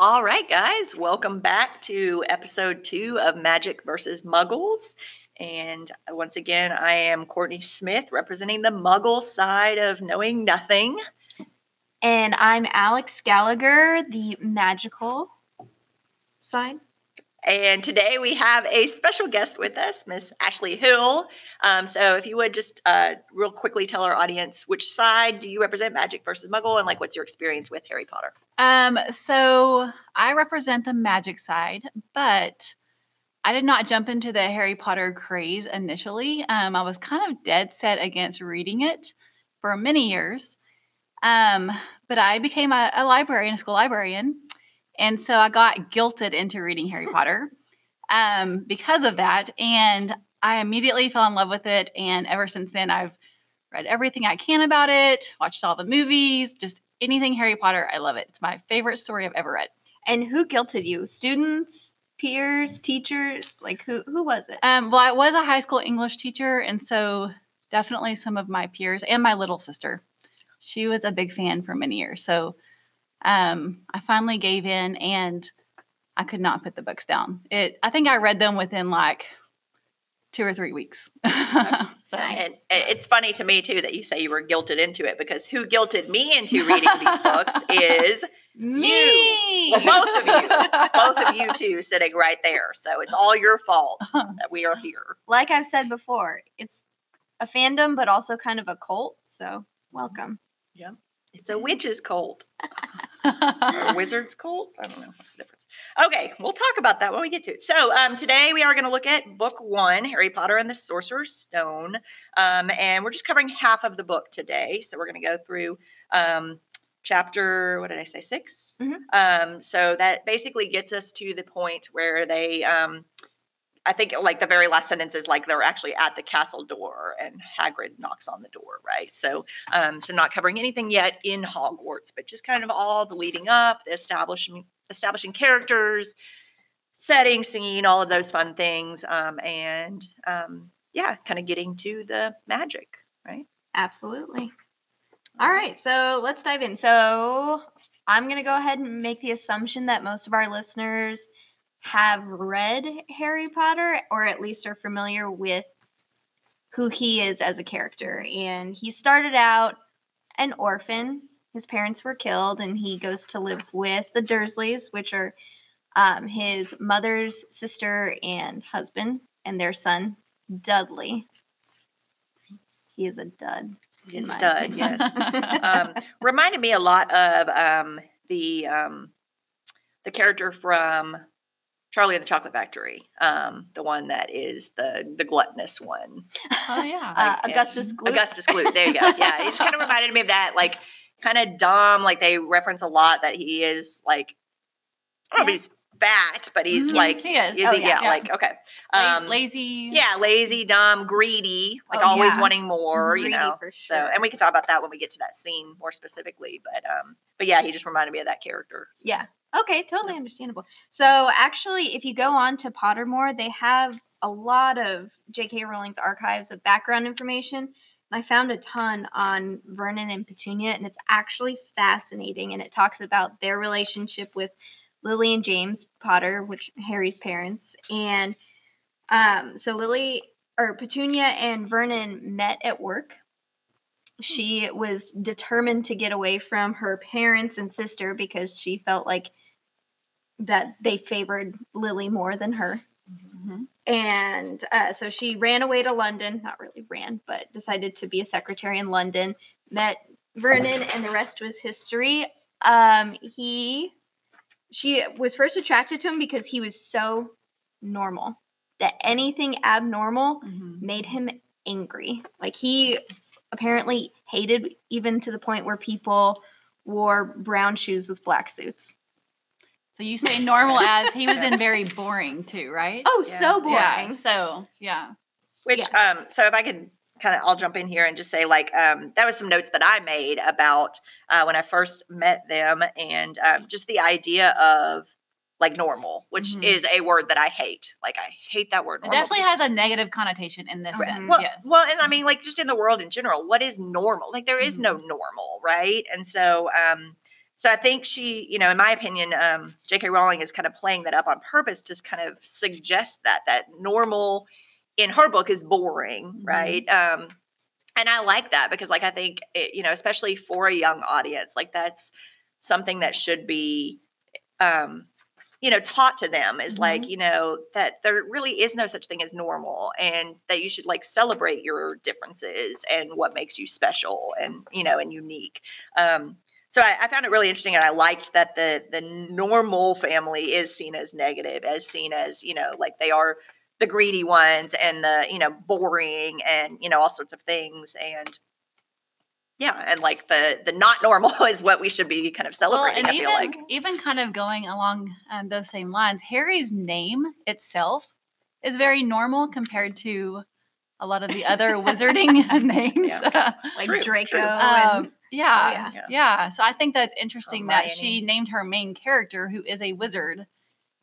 All right, guys, welcome back to episode two of Magic versus Muggles. And once again, I am Courtney Smith representing the Muggle side of knowing nothing. And I'm Alex Gallagher, the magical side. And today we have a special guest with us, Miss Ashley Hill. Um, so, if you would just uh, real quickly tell our audience which side do you represent, Magic versus Muggle, and like what's your experience with Harry Potter? Um, so I represent the Magic side, but I did not jump into the Harry Potter craze initially. Um, I was kind of dead set against reading it for many years. Um, but I became a, a librarian, a school librarian. And so I got guilted into reading Harry Potter um, because of that. And I immediately fell in love with it. And ever since then, I've read everything I can about it, watched all the movies, just anything Harry Potter. I love it. It's my favorite story I've ever read. And who guilted you? Students, peers, teachers? Like who who was it? Um, well, I was a high school English teacher, and so definitely some of my peers and my little sister. She was a big fan for many years. So um, I finally gave in and I could not put the books down. It I think I read them within like two or three weeks. so and it's funny to me too that you say you were guilted into it because who guilted me into reading these books is me. You. Well, both of you, both of you two sitting right there. So it's all your fault that we are here. Like I've said before, it's a fandom, but also kind of a cult. So welcome. Yeah. It's a witch's cult. Wizard's cult. I don't know. What's the difference? Okay, we'll talk about that when we get to it. So um, today we are going to look at book one, Harry Potter and the Sorcerer's Stone. Um, and we're just covering half of the book today. So we're going to go through um, chapter, what did I say, 6 Mhm. Um, so that basically gets us to the point where they um, I think like the very last sentence is like they're actually at the castle door and Hagrid knocks on the door, right? So, um, so not covering anything yet in Hogwarts, but just kind of all the leading up, the establishing establishing characters, setting, scene, all of those fun things, um, and um, yeah, kind of getting to the magic, right? Absolutely. All right, so let's dive in. So I'm going to go ahead and make the assumption that most of our listeners have read Harry Potter or at least are familiar with who he is as a character. And he started out an orphan. His parents were killed, and he goes to live with the Dursleys, which are um, his mother's sister and husband, and their son, Dudley. He is a dud. His dud, opinion. yes. um, reminded me a lot of um, the um, the character from Charlie and the Chocolate Factory, um, the one that is the the gluttonous one. oh yeah. Uh, Like, Augustus Gloop. Augustus Gloop. There you go. Yeah, it just kind of reminded me of that, like kind of dumb. Like they reference a lot that he is like, I don't know if he's fat, but he's Mhm. like, Yes, he is. Oh, he? yeah. yeah, like okay, um, lazy. yeah, lazy, dumb, greedy, like Oh, always yeah. wanting more, you know. for So, and we can talk about that when we get to that scene more specifically. But, um, but yeah, he just reminded me of that character. Yeah. Okay, totally understandable. So actually, if you go on to Pottermore, they have a lot of J.K. Rowling's archives of background information. And I found a ton on Vernon and Petunia, and it's actually fascinating. And it talks about their relationship with Lily and James Potter, which Harry's parents. And um, so Lily or Petunia and Vernon met at work. She was determined to get away from her parents and sister because she felt like that they favored Lily more than her. Mhm. And uh, so she ran away to London, not really ran, but decided to be a secretary in London, met Vernon, and the rest was history. Um, he, she was first attracted to him because he was so normal that anything abnormal Mhm. made him angry. Like he apparently hated even to the point where people wore brown shoes with black suits. So you say normal as he was in very boring too, right? Oh, Yeah. so boring. yeah. So yeah. Which, um, so if I could kind of, I'll jump in here and just say, like, um, that was some notes that I made about uh, when I first met them, and um, just the idea of like normal, which Mhm. is a word that I hate. Like I hate that word. It definitely has a negative connotation in this Right. sense. well, yes. well, and I mean, like just in the world in general, what is normal? Like there is no normal, right? And so, um, so I think she, you know, in my opinion, um, J.K. Rowling is kind of playing that up on purpose to kind of suggest that that normal in her book is boring, Mhm. right? Um, and I like that because, like, I think it, you know, especially for a young audience, like that's something that should be, um, you know, taught to them is like, you know, that there really is no such thing as normal and that you should like celebrate your differences and what makes you special and, you know, and unique. Um, so I, I found it really interesting and I liked that the the normal family is seen as negative, as seen as, you know, like they are the greedy ones and the, you know, boring and, you know, all sorts of things. And yeah, and like the the not normal is what we should be kind of celebrating, I even, feel like. even kind of going along um, those same lines, Harry's name itself is very normal compared to a lot of the other wizarding names. Yeah. like True, Draco true. Um, yeah, yeah. yeah, Yeah. So I think that's interesting that she named her main character, who is a wizard,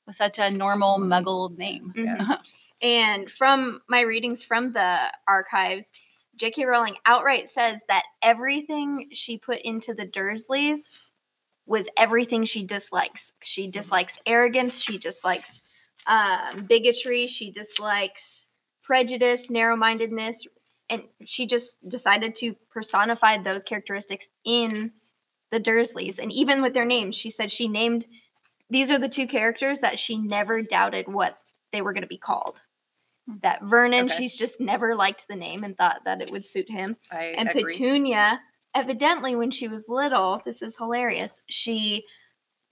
with such a normal Muggle name. Mhm. And from my readings from the archives, J.K. Rowling outright says that everything she put into the Dursleys was everything she dislikes. She dislikes arrogance. She dislikes um, bigotry. She dislikes prejudice, narrow mindedness. And she just decided to personify those characteristics in the Dursleys. And even with their names, she said she named these are the two characters that she never doubted what they were going to be called. Hmm. That Vernon, Okay. she's just never liked the name and thought that it would suit him. I And agree. Petunia, evidently, when she was little, this is hilarious. She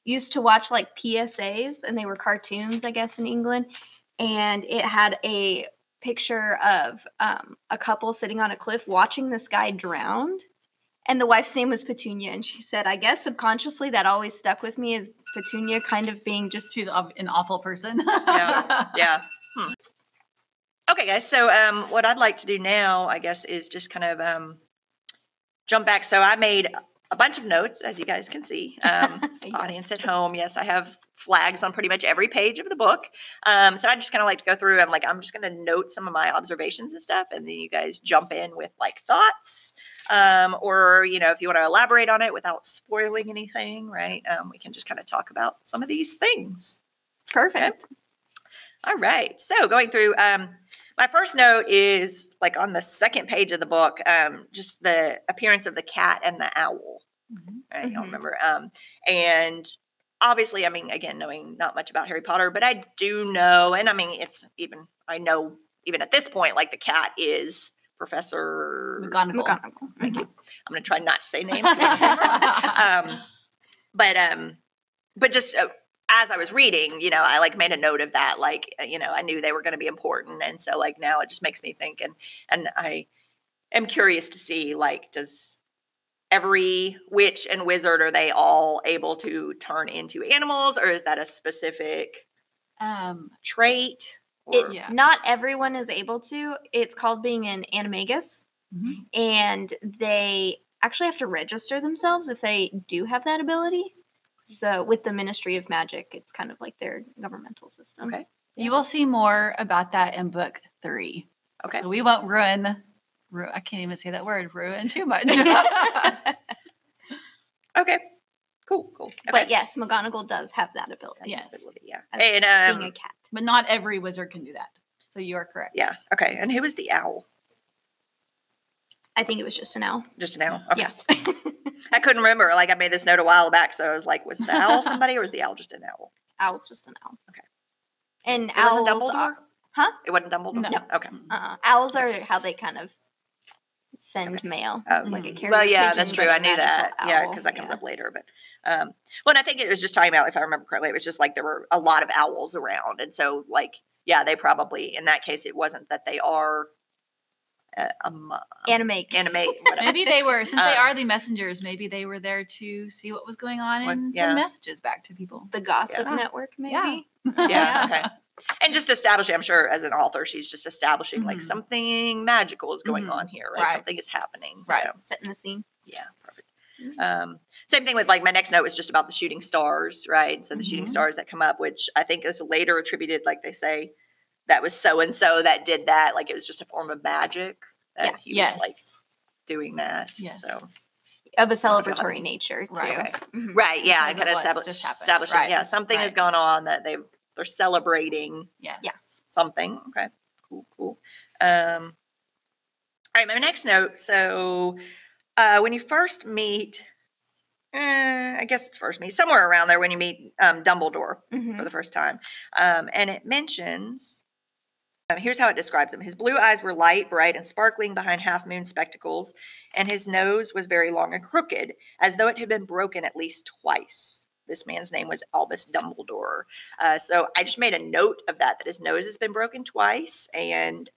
used to watch like PSAs, and they were cartoons, I guess, in England. And it had a picture of um, a couple sitting on a cliff watching this guy drowned. And the wife's name was Petunia. And she said, I guess subconsciously that always stuck with me is Petunia kind of being just She's an awful person. Yeah. yeah. Hmm. Okay, guys. So, um, what I'd like to do now, I guess, is just kind of um, jump back. So, I made a bunch of notes, as you guys can see. Um, Yes. Audience at home, yes, I have flags on pretty much every page of the book. Um, so, I just kind of like to go through. I'm like, I'm just going to note some of my observations and stuff, and then you guys jump in with like thoughts, um, or you know, if you want to elaborate on it without spoiling anything, right? Um, we can just kind of talk about some of these things. perfect. All right. So going through, um, my first note is like on the second page of the book, um, just the appearance of the cat and the owl. Mhm. I don't Mhm. remember. Um, and obviously, I mean, again, knowing not much about Harry Potter, but I do know, and I mean, it's even I know even at this point, like the cat is Professor. McGonagall. McGonagall. Thank you. I'm going to try not to say names. 'cause I say them wrong. um, but um, but just uh, as I was reading, you know, I like made a note of that. Like, uh, you know, I knew they were going to be important, and so like now it just makes me think, and and I am curious to see like does every witch and wizard are they all able to turn into animals, or is that a specific Um, trait? It, Yeah. Not everyone is able to. It's called being an animagus, mhm. and they actually have to register themselves if they do have that ability. So with the Ministry of Magic, it's kind of like their governmental system. Okay. You will see more about that in book three. Okay. So we won't ruin. Ru- I can't even say that word. Ruin too much. Okay. Cool. Cool. Okay. But yes, McGonagall does have that ability. Yes. Ability, Yeah. And Being a um, cat. but not every wizard can do that. So you are correct. yeah. Okay. And who is the owl? I think it was just an owl. Just an owl. Okay. Yeah. I couldn't remember. Like I made this note a while back, so I was like, was the owl somebody or was the owl just an owl? Owl's just an owl. Okay. And It owls Dumbledore? are, huh? It wasn't Dumbledore. No. Okay. Mm. Uh, owls are how they kind of send mail. Oh, Like a carrier well, yeah, pigeon, that's true. I knew magical that. Yeah, because that comes Yeah. up later. But um, well, and I think it was just talking about, if I remember correctly, it was just like there were a lot of owls around, and so like, yeah, they probably in that case it wasn't that they are uh, um, Animate. animate. Maybe they were, since they Um, are the messengers, maybe they were there to see what was going on What- and yeah. send messages back to people. the Gossip Yeah. Network, maybe. Yeah. yeah. Okay. And just establishing, I'm sure, as an author, she's just establishing like Mhm. something magical is going Mhm. on here, right? Right. Something is happening. Right. So. Setting the scene. Yeah, perfect. Mhm. Um, same thing with like my next note was just about the shooting stars, right? So the shooting Mhm. stars that come up, which I think is later attributed, like they say, that was so and so that did that. Like it was just a form of magic that Yeah. he yes. was like doing that. Yes. So of a celebratory it. nature too. Right. Mhm. right, yeah, kind of just establishing, Right. yeah, something has gone on that they they're celebrating yes. Yeah. something. Okay, cool, cool. Um, all right, my next note. So, uh, when you first meet, eh, I guess it's first meet somewhere around there when you meet um, Dumbledore Mhm. for the first time, um, and it mentions. um, here's how it describes him. His blue eyes were light, bright, and sparkling behind half moon spectacles, and his nose was very long and crooked, as though it had been broken at least twice. This man's name was Albus Dumbledore. Uh, so I just made a note of that, that his nose has been broken twice. And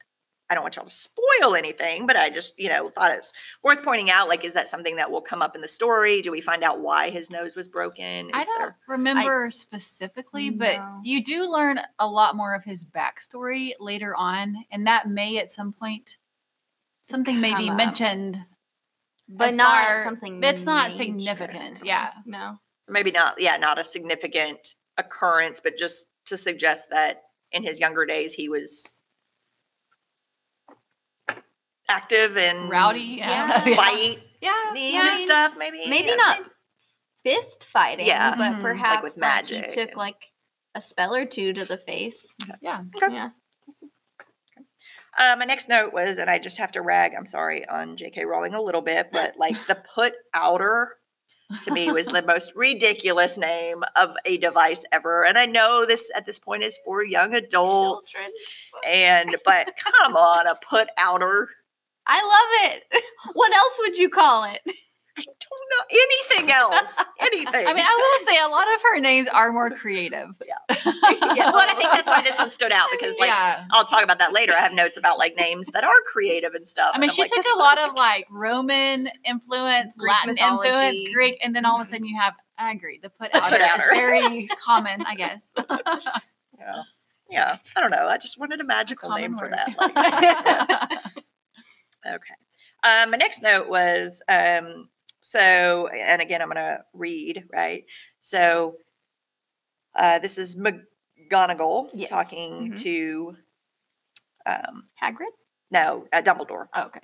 I don't want y'all to spoil anything, but I just, you know, thought it's worth pointing out. Like, is that something that will come up in the story? Do we find out why his nose was broken? I don't there- remember specifically, but you do learn a lot more of his backstory later on, and that may at some point something may be up. mentioned, But not far- something. it's not major. significant. Yeah, No. So maybe not, yeah, not a significant occurrence, but just to suggest that in his younger days he was active and rowdy. Yeah. Yeah, fight yeah, mean yeah. and stuff. Maybe, Maybe yeah. not fist fighting. Yeah. But Mhm. Like perhaps with like, he took and- like a spell or two to the face. yeah. Okay. Yeah. Uh, my next note was, and I just have to rag, I'm sorry, on J.K. Rowling a little bit, but like the put outer to me was the most ridiculous name of a device ever. And I know this at this point is for young adults. Children. And but come on, a put outer. I love it. What else would you call it? I don't know anything else. Anything. I mean, I will say a lot of her names are more creative. yeah. Well, I think that's why this one stood out because like yeah. I'll talk about that later. I have notes about like names that are creative and stuff. I mean, she like, took a lot of like Roman influence, Greek Latin influence. Greek, and then all of a Mhm. sudden you have, I agree, the put outer is very common, I guess. Yeah. Yeah. I don't know. I just wanted a magical Common name for that. Like, Okay. Um, my next note was um, so, and again, I'm going to read, right? So, uh, this is McGonagall Yes. talking Mhm. to, um, Hagrid? no, uh, Dumbledore. Oh, okay.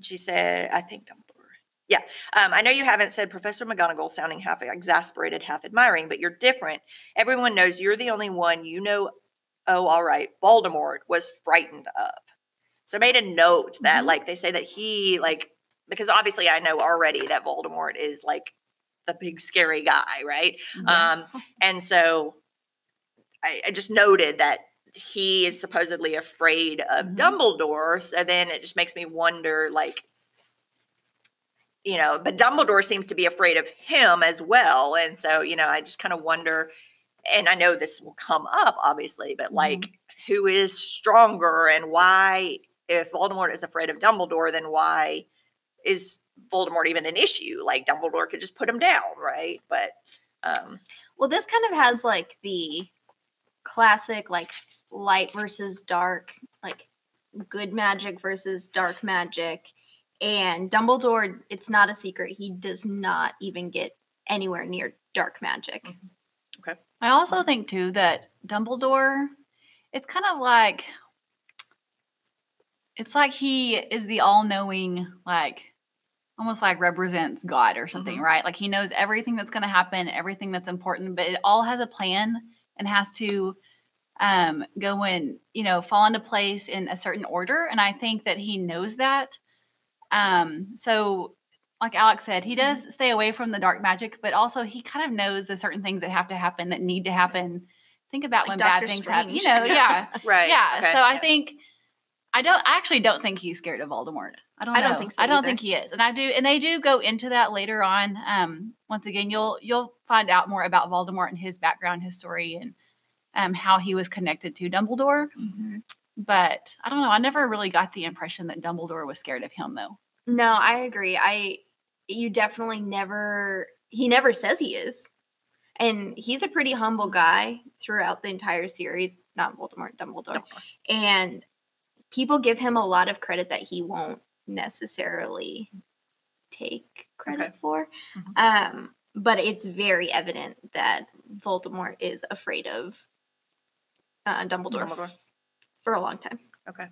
She said, I think Dumbledore. Yeah. Um, I know you haven't said Professor McGonagall sounding half exasperated, half admiring, but you're different. Everyone knows you're the only one you know. Oh, all right. Voldemort was frightened of. So I made a note that, Mhm. like, they say that he, like, because obviously I know already that Voldemort is like the big scary guy, right? Um, Yes. And so I, I just noted that he is supposedly afraid of Mhm. Dumbledore. So then it just makes me wonder, like, you know, but Dumbledore seems to be afraid of him as well. And so, you know, I just kind of wonder, and I know this will come up, obviously, but like, who is stronger and why, if Voldemort is afraid of Dumbledore, then why is Voldemort even an issue? Like, Dumbledore could just put him down, right? But, um, Well, this kind of has like the classic like light versus dark, like good magic versus dark magic. And Dumbledore, it's not a secret, he does not even get anywhere near dark magic. Okay. I also think too that Dumbledore, it's kind of like it's like he is the all-knowing, like almost like represents God or something, right? Like he knows everything that's going to happen, everything that's important, but it all has a plan and has to um, go and you know fall into place in a certain order. And I think that he knows that. Um, so like Alex said, he does stay away from the dark magic, but also he kind of knows the certain things that have to happen that need to happen. Think about Like when bad Doctor things happen. You know, yeah. right. yeah. okay, So I think I don't I actually don't think he's scared of Voldemort. I don't I don't think so I don't either. think he is. And I do and they do go into that later on. Um once again you'll you'll find out more about Voldemort and his background, his story and um how he was connected to Dumbledore. But I don't know. I never really got the impression that Dumbledore was scared of him though. No, I agree. I you definitely never he never says he is. And he's a pretty humble guy throughout the entire series, not Voldemort, Dumbledore. And people give him a lot of credit that he won't necessarily take credit Okay. for. Mhm. Um but it's very evident that Voldemort is afraid of uh, Dumbledore, Dumbledore. for a long time. Okay.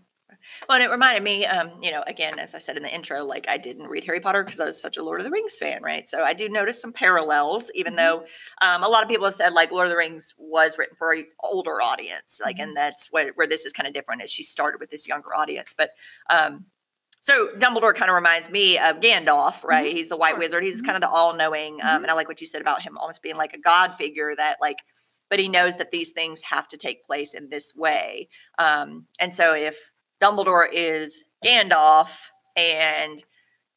Well, and it reminded me, um, you know, again, as I said in the intro, like I didn't read Harry Potter because I was such a Lord of the Rings fan, right? So I do notice some parallels, even Mhm. though um, a lot of people have said like Lord of the Rings was written for an older audience, like, and that's where, where this is kind of different as she started with this younger audience. But um, so Dumbledore kind of reminds me of Gandalf, right? He's the White. Wizard. He's kind of the all-knowing, um, and I like what you said about him almost being like a god figure that like but he knows that these things have to take place in this way. Um, and so if Dumbledore is Gandalf and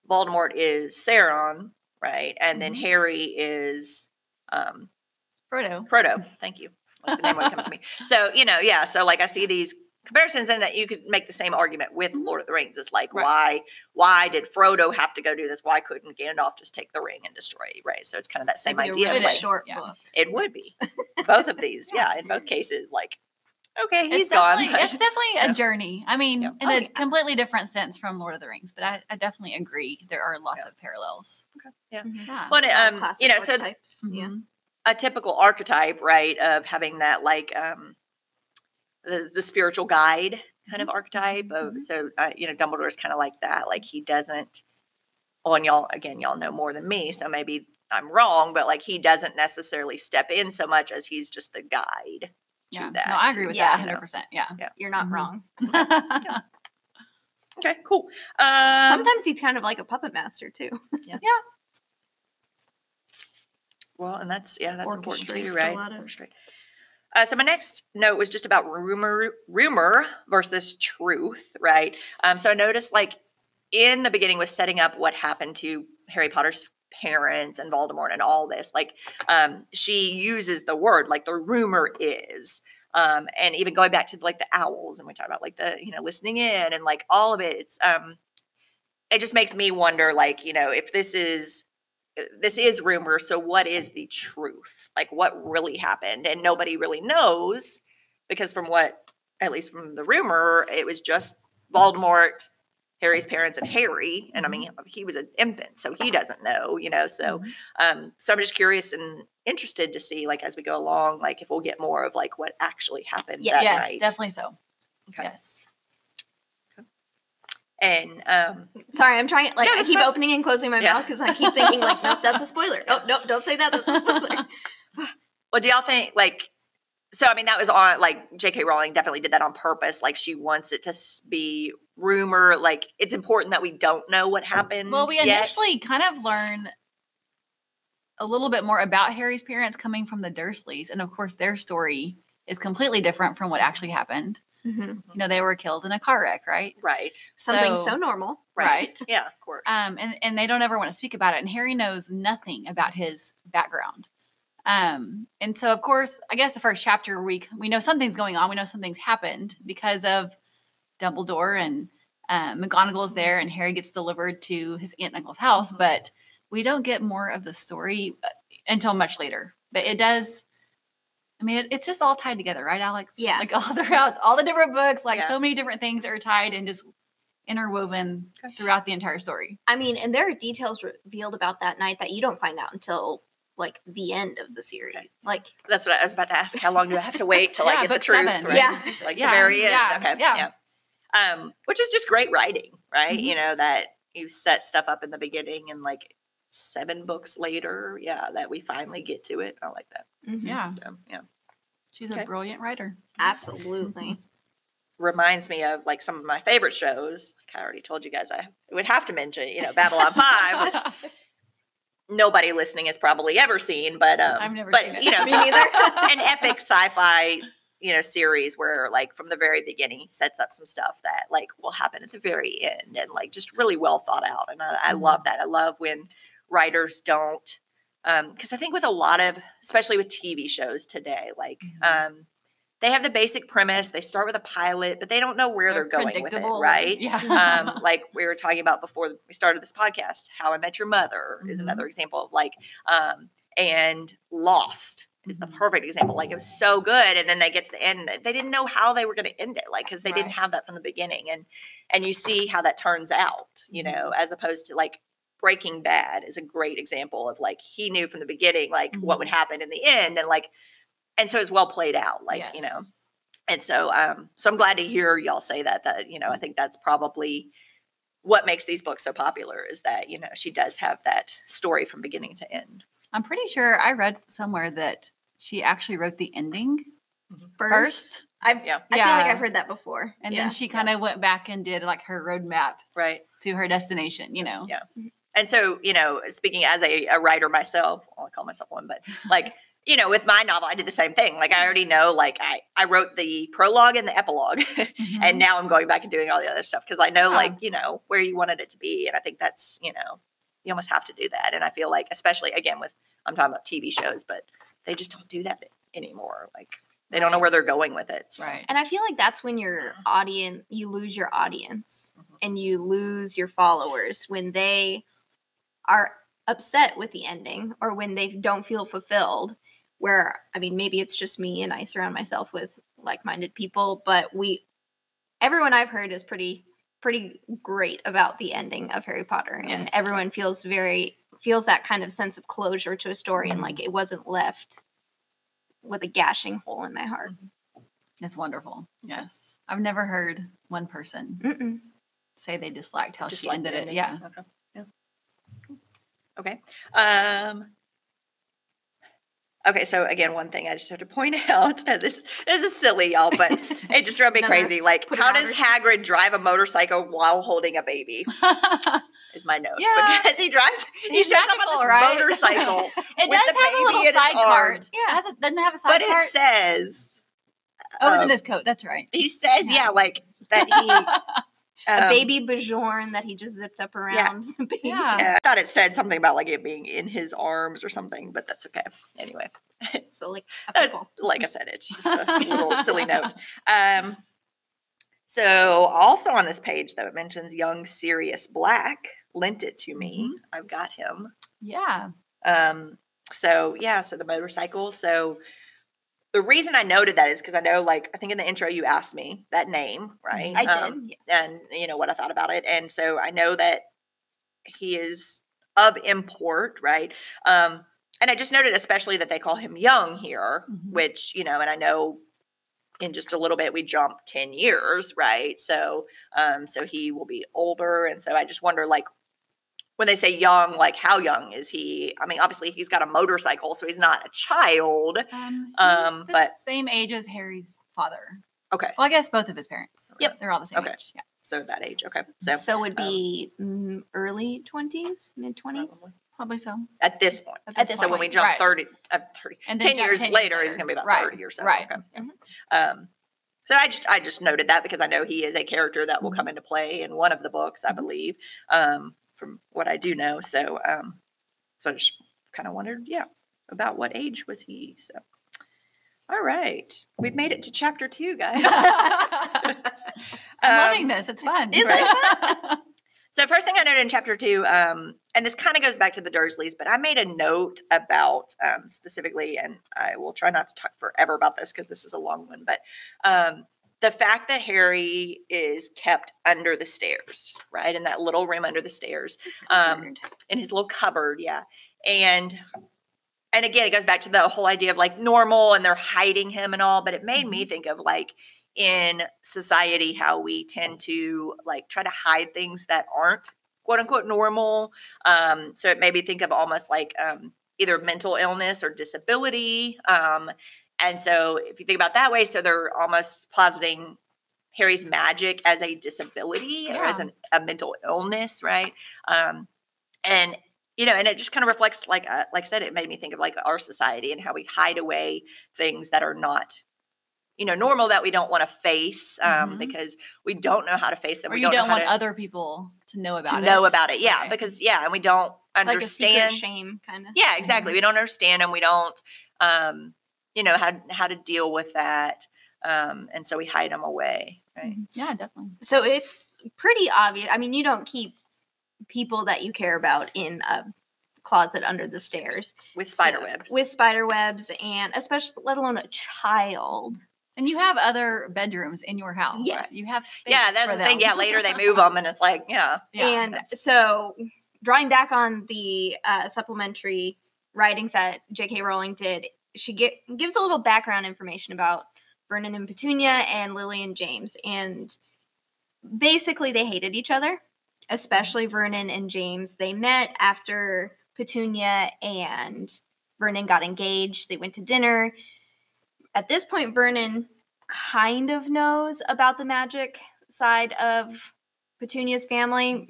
Voldemort is Sauron, right? And then Mhm. Harry is um, Frodo. Frodo. Thank you. Like the name would come to me. So, you know, yeah. So like I see these comparisons and that you could make the same argument with Mhm. Lord of the Rings. It's like, Right. why, why did Frodo have to go do this? Why couldn't Gandalf just take the ring and destroy it? Right. So it's kind of that same That'd be a idea. really short yeah. book. it would be both of these. Yeah. In both cases, like, okay, he's It's gone. definitely, it's definitely Yeah. a journey. I mean, Yeah. in Oh, a yeah. completely different sense from Lord of the Rings, but I, I definitely agree. There are lots Yeah. of parallels. Yeah. Mhm. Yeah. But um, you know, so archetypes. Yeah. Mhm. a typical archetype, right, of having that like um the, the spiritual guide kind of archetype of mhm. so uh, you know Dumbledore's kind of like that like he doesn't well and y'all again y'all know more than me so maybe I'm wrong but like he doesn't necessarily step in so much as he's just the guide to Yeah. that No, I agree with Yeah. that you know. 100%. Yeah. You're not Mhm. wrong. okay cool um Sometimes he's kind of like a puppet master too. Yeah. yeah. Well, and that's yeah, that's important too, right? lot of-. Uh, so my next note was just about rumor, rumor versus truth, right? Um, so I noticed like in the beginning was setting up what happened to Harry Potter's parents and Voldemort and all this. Like um, she uses the word like the rumor is, um, and even going back to like the owls and we talk about like the you know listening in and like all of it. It's um, it just makes me wonder like you know if this is this is rumor so what is the truth like what really happened and nobody really knows because from what at least from the rumor it was just voldemort harry's parents and harry and i mean he was an infant so he doesn't know you know so Mhm. um so i'm just curious and interested to see like as we go along like if we'll get more of like what actually happened Yeah. that yes, night definitely so. okay Yes. and um Sorry, I'm trying. Like No, I keep opening and closing my Yeah. mouth because I keep thinking like, nope, that's a spoiler. Oh, nope, don't say that. That's a spoiler. Well, do y'all think like so? I mean, that was on like J.K. Rowling definitely did that on purpose. Like she wants it to be rumor. Like it's important that we don't know what happened. Well, we yet. initially kind of learn a little bit more about Harry's parents coming from the Dursleys, and of course, their story is completely different from what actually happened. Mhm. You know, they were killed in a car wreck, right? right, Something so, So- normal. right, Right. yeah, of course. Um, and and they don't ever want to speak about it. And Harry knows nothing about his background. Um, and so of course, I guess the first chapter we we know something's going on. We know something's happened because of Dumbledore and um, McGonagall's there, and Harry gets delivered to his aunt and uncle's house. Mhm. But we don't get more of the story uh, until much later. But it does. I mean, it, it's just all tied together, right, Alex? Yeah. Like all throughout all the different books, like Yeah. so many different things are tied and just interwoven throughout the entire story. I mean, and there are details revealed about that night that you don't find out until like the end of the series. Like, That's what I was about to ask. How long do I have to wait till I Yeah, get the book truth? seven. Right? Yeah. like Yeah, the very end. yeah, okay, yeah. Um, which is just great writing, right? Mhm. You know that you set stuff up in the beginning and like seven books later, yeah, that we finally get to it. I like that. mhm, Yeah, So yeah. she's Okay. a brilliant writer. absolutely. reminds me of like some of my favorite shows. Like I already told you guys, I would have to mention, you know, Babylon Five, which nobody listening has probably ever seen, but um, I've never but seen it. you know, an epic sci-fi, you know, series where like from the very beginning sets up some stuff that like will happen at the very end and like just really well thought out. And I, I love that. I love when writers don't. Um, because I think with a lot of, especially with TV shows today, like Mhm. um, they have the basic premise. They start with a pilot, but they don't know where they're, going with it, right? Yeah. um, like we were talking about before we started this podcast, How I Met Your Mother is Mhm. another example of like, um, and Lost is the Mhm. perfect example. Like it was so good, and then they get to the end, they didn't know how they were going to end it, like because they didn't have that from the beginning, and and you see how that turns out, you Mhm. know, as opposed to like Breaking Bad is a great example of like he knew from the beginning like what would happen in the end and like and so it's well played out like you know and so um so i'm glad to hear y'all say that that you know i think that's probably what makes these books so popular is that you know she does have that story from beginning to end I'm pretty sure I read somewhere that she actually wrote the ending First, first, I've, Yeah. I feel like I've heard that before. and Yeah. then she kind of went back and did like her roadmap right to her destination. You know. Yeah. and so you know speaking as a, a writer myself well, i call myself one but like you know with my novel i did the same thing like i already know like i i wrote the prologue and the epilogue Mhm. and now i'm going back and doing all the other stuff because i know Yeah. like you know where you wanted it to be and i think that's you know you almost have to do that and i feel like especially again with i'm talking about tv shows but they just don't do that anymore like they don't know where they're going with it so. right. And I feel like that's when your audience, you lose your audience Mhm. and you lose your followers when they are upset with the ending or when they don't feel fulfilled. Where, I mean, maybe it's just me and I surround myself with like minded people, but we, everyone I've heard is pretty, pretty great about the ending of Harry Potter. And everyone feels very, feels that kind of sense of closure to a story and like it wasn't left with a gashing hole in my heart. It's wonderful. Yes. I've never heard one person Mm-mm. say they disliked how Just she ended it. Yeah. Okay. Yeah. Okay. Um, okay. So again, one thing I just have to point out, this this is silly, y'all, but it just drove me crazy. Like, how does Hagrid drive a motorcycle while holding a baby? Is my note Yeah. because he drives. He He's shows up magical, on this right? motorcycle, it does have a little side cart. Yeah. It has a, doesn't have a side but cart? it says oh, it was in um, his coat. That's right. he says yeah, Yeah. like that he a um, baby Björn that he just zipped up around. the baby. Yeah. Yeah, I thought it said something about like it being in his arms or something, but that's okay. Anyway, So like Uh, like I said, it's just a little silly note. Um, so also on this page though, it mentions young Sirius Black lent it to me. I've got him. Yeah. Um, so yeah, so the motorcycle. So the reason I noted that is because I know, like, I think in the intro you asked me that name, right? I did. Um, yes. and you know what I thought about it. And so I know that he is of import, right? Um, and I just noted especially that they call him young here, Mhm. which, you know, and I know in just a little bit we jump 10 years, right? So um, so he will be older. And so I just wonder like when they say young, like how young is he? I mean, obviously he's got a motorcycle, so he's not a child. Um, Um, but- same age as Harry's father. Okay. Well, I guess both of his parents. Yep. They're all the same Okay. age. Yeah. So that age. Okay. So So, would be mm, early twenties, mid twenties. probably. So. at this point. At this so when we point, jump right. 30, uh, 30 And then 10 years 10 years later, he's going to be about Right, 30 or so. right. Okay. Mhm. Um, so I just I just noted that because I know he is a character that will Mhm. come into play in one of the books, I Mhm. believe, um, from what I do know. So um, so I just kind of wondered, yeah, about what age was he? So all right, we've made it to chapter two, guys. I'm Um, loving this. It's fun. Isn't it So first thing I noted in chapter two, um, and this kind of goes back to the Dursleys, but I made a note about um, specifically, and I will try not to talk forever about this because this is a long one, but um, the fact that Harry is kept under the stairs, right, in that little room under the stairs, um, in his little cupboard, yeah, and and again, it goes back to the whole idea of like normal, and they're hiding him and all, but it made me think of like in society how we tend to like try to hide things that aren't quote unquote normal. Um, so it made me think of almost like um, either mental illness or disability. Um, and so if you think about that way, so they're almost positing Harry's magic as a disability or as an, a mental illness, right? Um, and you know, and it just kind of reflects, like, uh, like I said, it made me think of like our society and how we hide away things that are not, you know, normal that we don't want to face um, Mhm. because we don't know how to face them. or we you don't, don't want to, other people to know about to it. know about it. Yeah, Right. because yeah, and we don't like understand. secret shame kind of. Yeah, exactly. Mhm. We don't understand and We don't, um, you know, how how to deal with that, um, and so we hide them away. Right. Mhm. Yeah, definitely. So it's pretty obvious. I mean, you don't keep people that you care about in a closet under the stairs With spider So- webs. with spider webs, and especially let alone a child. And you have other bedrooms in your house. Yes. You have space. yeah, that's for the thing. Yeah, later they move them, and it's like, yeah, Yeah. And so drawing back on the uh, supplementary writings that J.K. Rowling did, she get, gives a little background information about Vernon and Petunia and Lily and James. And basically, they hated each other, especially Vernon and James. They met after Petunia and Vernon got engaged. They went to dinner. At this point, Vernon kind of knows about the magic side of Petunia's family,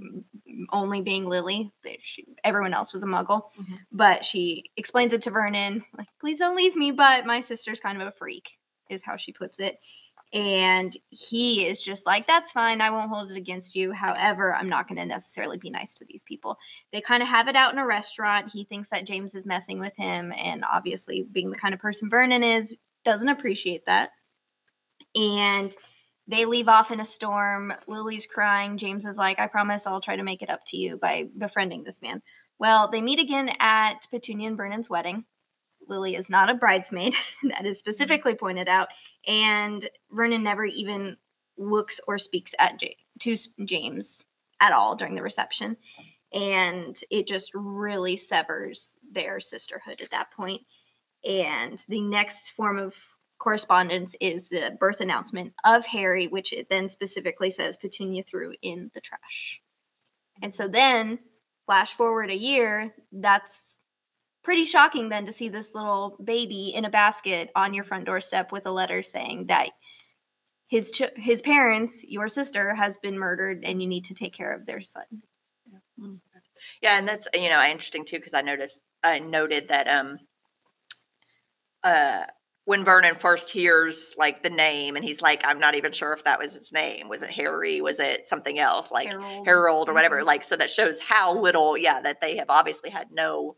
only being Lily. She, everyone else was a muggle. Mhm. But she explains it to Vernon, like, please don't leave me, but my sister's kind of a freak, is how she puts it. And he is just like, that's fine. I won't hold it against you. However, I'm not going to necessarily be nice to these people. They kind of have it out in a restaurant. He thinks that James is messing with him. And obviously, being the kind of person Vernon is, doesn't appreciate that. And they leave off in a storm. Lily's crying. James is like, I promise I'll try to make it up to you by befriending this man. Well, they meet again at Petunia and Vernon's wedding. Lily is not a bridesmaid, that is specifically pointed out. And Vernon never even looks or speaks at J- to James at all during the reception. And it just really severs their sisterhood at that point. And the next form of correspondence is the birth announcement of Harry, which it then specifically says Petunia threw in the trash. And so then, flash forward a year, that's pretty shocking then to see this little baby in a basket on your front doorstep with a letter saying that his ch- his parents, your sister, has been murdered, and you need to take care of their son. Yeah, and that's you know interesting too because I noticed I noted that um uh when Vernon first hears like the name and he's like I'm not even sure if that was his name was it Harry was it something else like Harold. Harold or whatever Mhm. like so that shows how little yeah that they have obviously had no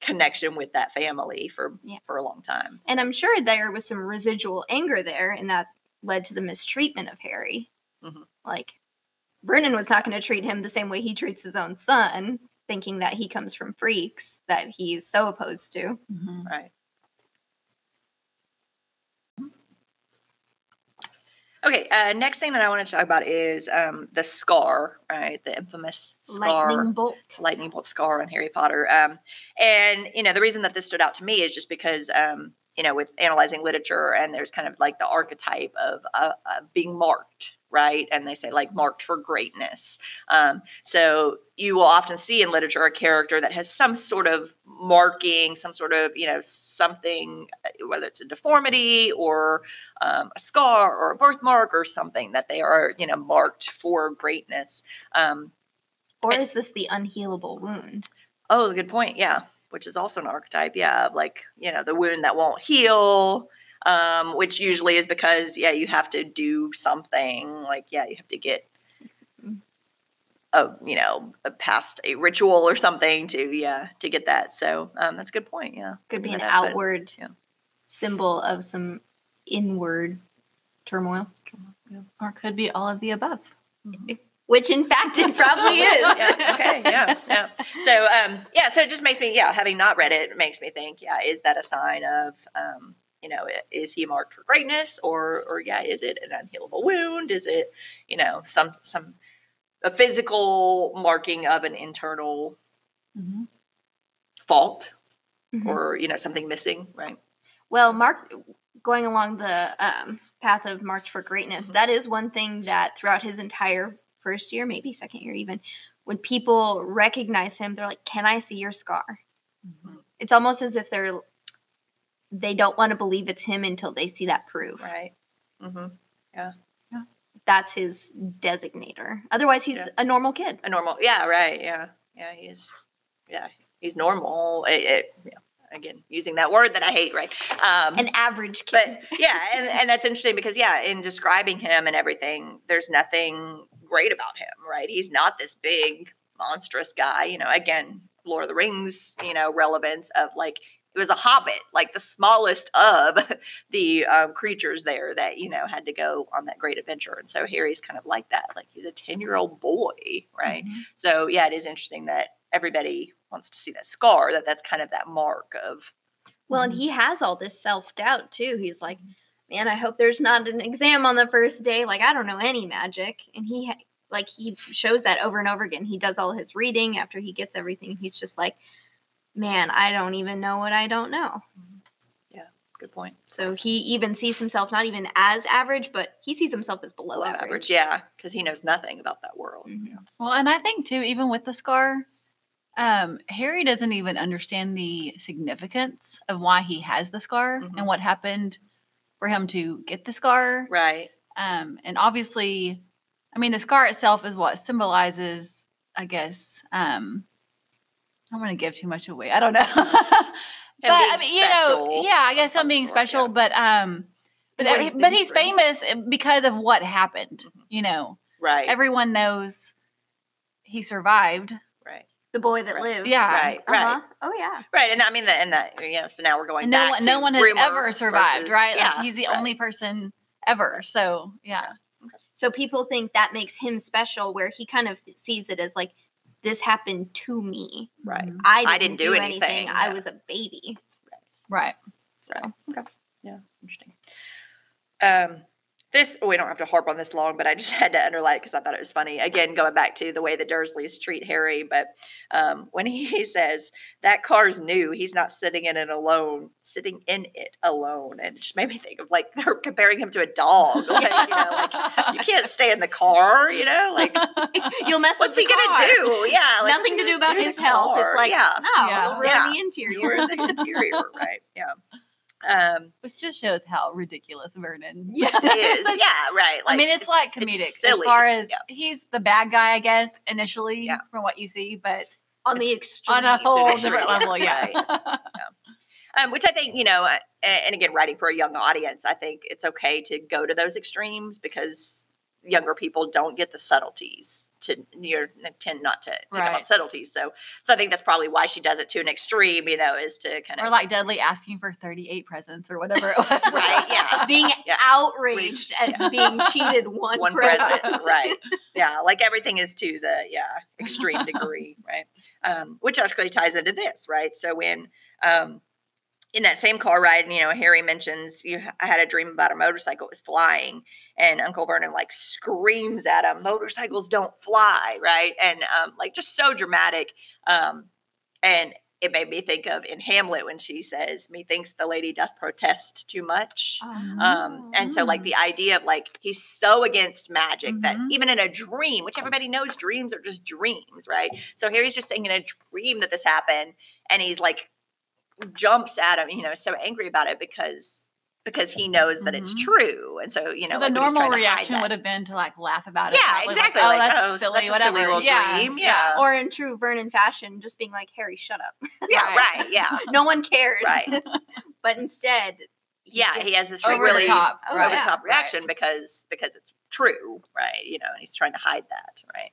connection with that family for Yeah. for a long time. And I'm sure there was some residual anger there, and that led to the mistreatment of Harry. Mhm. Like, Vernon was not going to treat him the same way he treats his own son, thinking that he comes from freaks that he's so opposed to. Mhm. Right. Okay, uh, next thing that I want to talk about is um, the scar, right? The infamous scar, Lightning bolt. lightning bolt scar on Harry Potter. Um, and you know, the reason that this stood out to me is just because um, you know, with analyzing literature, and there's kind of like the archetype of uh, uh, being marked, right? And they say like marked for greatness. Um, so you will often see in literature a character that has some sort of marking, some sort of you know something, uh, whether it's a deformity or um, a scar or a birthmark or something that they are you know marked for greatness. Um, Or is this the unhealable wound? Oh, good point. Yeah, which is also an archetype. Yeah, of like you know the wound that won't heal, um, which usually is because yeah you have to do something. Like yeah, you have to get a you know a past a ritual or something to yeah to get that. So um, that's a good point. Yeah, Could be an Didn't know that, but- outward yeah. symbol of some inward turmoil, Or could be all of the above. which in fact it probably is. yeah, okay, yeah, yeah. So, um, yeah, so it just makes me, yeah, having not read it, it makes me think, yeah, is that a sign of, um, you know, is he marked for greatness, or, or yeah, is it an unhealable wound? Is it, you know, some some a physical marking of an internal Mhm. fault, Mhm. or you know, something missing, right? Well, Mark, going along the um, path of March for Greatness, Mhm. that is one thing that throughout his entire first year, maybe second year even, when people recognize him, they're like, "Can I see your scar?" Mhm. It's almost as if they're they don't want to believe it's him until they see that proof. Right. Mm-hmm. Yeah. Yeah. That's his designator. Otherwise, he's Yeah. a normal kid. A normal, yeah, right, yeah, yeah, he's, yeah, he's normal. It, it, yeah. Again, using that word that I hate, right? Um, An average kid. but yeah and, and that's interesting because yeah in describing him and everything there's nothing great about him right he's not this big monstrous guy you know again lord of the rings you know relevance of like it was a hobbit like the smallest of the um, creatures there that you know had to go on that great adventure and so harry's kind of like that like he's a 10 year old boy right Mhm. so yeah it is interesting that everybody wants to see that scar that that's kind of that mark of Well, and he has all this self doubt too. He's like, man, I hope there's not an exam on the first day. Like, I don't know any magic. And he, ha- like he shows that over and over again. He does all his reading after he gets everything. He's just like, man, I don't even know what I don't know. Yeah, good point. So he even sees himself not even as average, but he sees himself as below, Below average. average, yeah, because he knows nothing about that world. Mhm. Well, and I think too, even with the scar, um, Harry doesn't even understand the significance of why he has the scar Mhm. and what happened for him to get the scar. Right. Um, and obviously, I mean, the scar itself is what symbolizes, I guess. Um, I don't want to give too much away. I don't know. but I mean, you know, yeah, I guess I'm being sort, yeah. special, but um, but What every- he's but he's through. famous because of what happened. Mhm. You know, Right. everyone knows he survived. right. The boy that Right. lived. Yeah. Right. Right. Uh-huh. Oh yeah. Right. And I mean that and that you know, so now we're going And no back one, to no one has ever survived, versus- right? Yeah, like he's the right. only person ever. So yeah, So people think that makes him special, where he kind of sees it as like, this happened to me. Right. Mhm. I didn't, I didn't do anything, I yeah. was a baby. right. So okay. Yeah, interesting. Um, this we don't have to harp on this long, but I just had to underline it because I thought it was funny. Again, going back to the way the Dursleys treat Harry, but um, when he says that car's new, he's not sitting in it alone, sitting in it alone, and it just made me think of like they're comparing him to a dog. Like, you know, like you can't stay in the car. You know, like you'll mess what's up What's he the gonna do? Yeah, like, Nothing to do about his health. It's like, yeah, no, Yeah. Yeah. the interior. you're the interior, right? Yeah. Um, Which just shows how ridiculous Vernon. Yeah. it is. Yeah, right. I mean, it's, like comedic as far as yeah. he's the bad guy, I guess, initially Yeah. from what you see, but on the extreme. on a whole extreme, different level, yeah. um, which I think you know, uh, and, and again, writing for a young audience, I think it's okay to go to those extremes because younger people don't get the subtleties to you know, tend not to on Right. subtleties. So, so I think that's probably why she does it to an extreme. You know, is to kind of or like Dudley asking for 38 presents or whatever it was. Right, yeah. being Yeah. outraged at being cheated one, one present. present, right? Yeah, like everything is to the yeah extreme degree, right? Um, which actually ties into this, right? So when um, in that same car ride, you know, Harry mentions you I had a dream about a motorcycle was flying, and Uncle Vernon like screams at him, "Motorcycles don't fly!" Right? And um, like just so dramatic, um, and it made me think of in Hamlet when she says, "Methinks the lady doth protest too much." Um, and so like the idea of like he's so against magic that Mhm. even in a dream, which everybody knows dreams are just dreams, right? So Harry's just saying in a dream that this happened, and he's like jumps at him, you know, so angry about it because because he knows that it's Mhm. true, and so you know, Because like, a normal trying to hide reaction would have been to like laugh about it. Yeah, probably, exactly, Like, oh, like, that's oh, silly, that's a whatever. silly little yeah, dream, yeah. yeah. Or in true Vernon fashion, just being like, Harry, shut up. yeah, Right. right, yeah, no one cares. Right. but instead, yeah. He has this Over the really top, Oh, over right. the yeah, top right. reaction because because it's true, right? You know, and he's trying to hide that, right?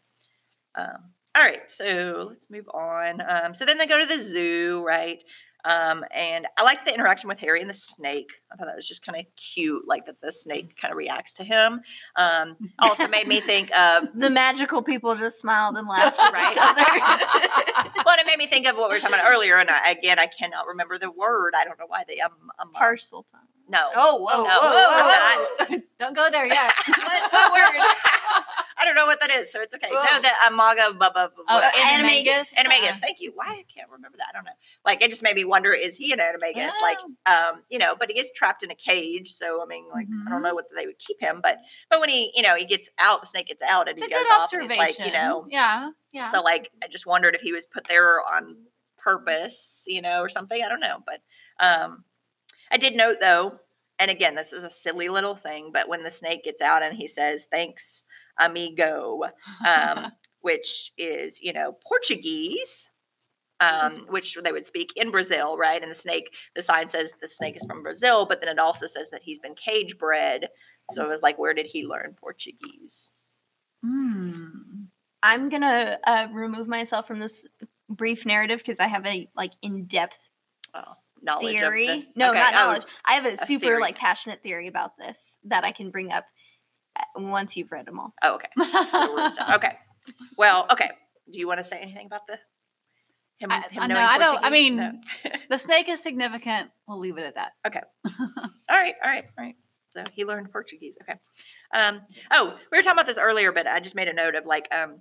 Um, all right, so let's move on. Um, so then they go to the zoo, right? Um, and I liked the interaction with Harry and the snake. I thought that was just kind of cute, like that the snake kind of reacts to him. Um, also made me think of the magical people just smiled and laughed Right. well, it made me think of what we were talking about earlier, and I, again, I cannot remember the word. I don't know why they um, um Parseltongue. No. Oh, whoa, No, whoa, I'm whoa. Don't go there yet. What- what word? I don't know what that is, so it's okay. No, the Amaga Bubba. Oh, Animagus. Animagus, Uh, thank you. Why I can't remember that? I don't know. Like it just made me wonder: is he an Animagus? Like, um, you know, but he is trapped in a cage, so I mean, like, I don't know what they would keep him, but but when he, you know, he gets out, the snake gets out, and It's he goes off, and he's like, you know, yeah, yeah. so like I just wondered if he was put there on purpose, you know, or something. I don't know, but um, I did note though, and again, this is a silly little thing, but when the snake gets out and he says, "Thanks, amigo," um, which is you know Portuguese, um, which they would speak in Brazil, right? And the snake, the sign says the snake is from Brazil, but then it also says that he's been cage bred. So it was like, where did he learn Portuguese? Hmm. I'm gonna uh, remove myself from this brief narrative because I have a like in-depth Oh, knowledge theory. the, no, okay, not oh, knowledge. I have a, super theory. like passionate theory about this that I can bring up uh, once you've read them all. Oh, okay. So we're gonna stop. Okay. Well, okay. Do you want to say anything about the him? I- him I know, knowing I don't- I mean- the snake is significant. We'll leave it at that. Okay. all right, all right, all right. So he learned Portuguese. Okay. Um, oh, we were talking about this earlier, but I just made a note of like, um,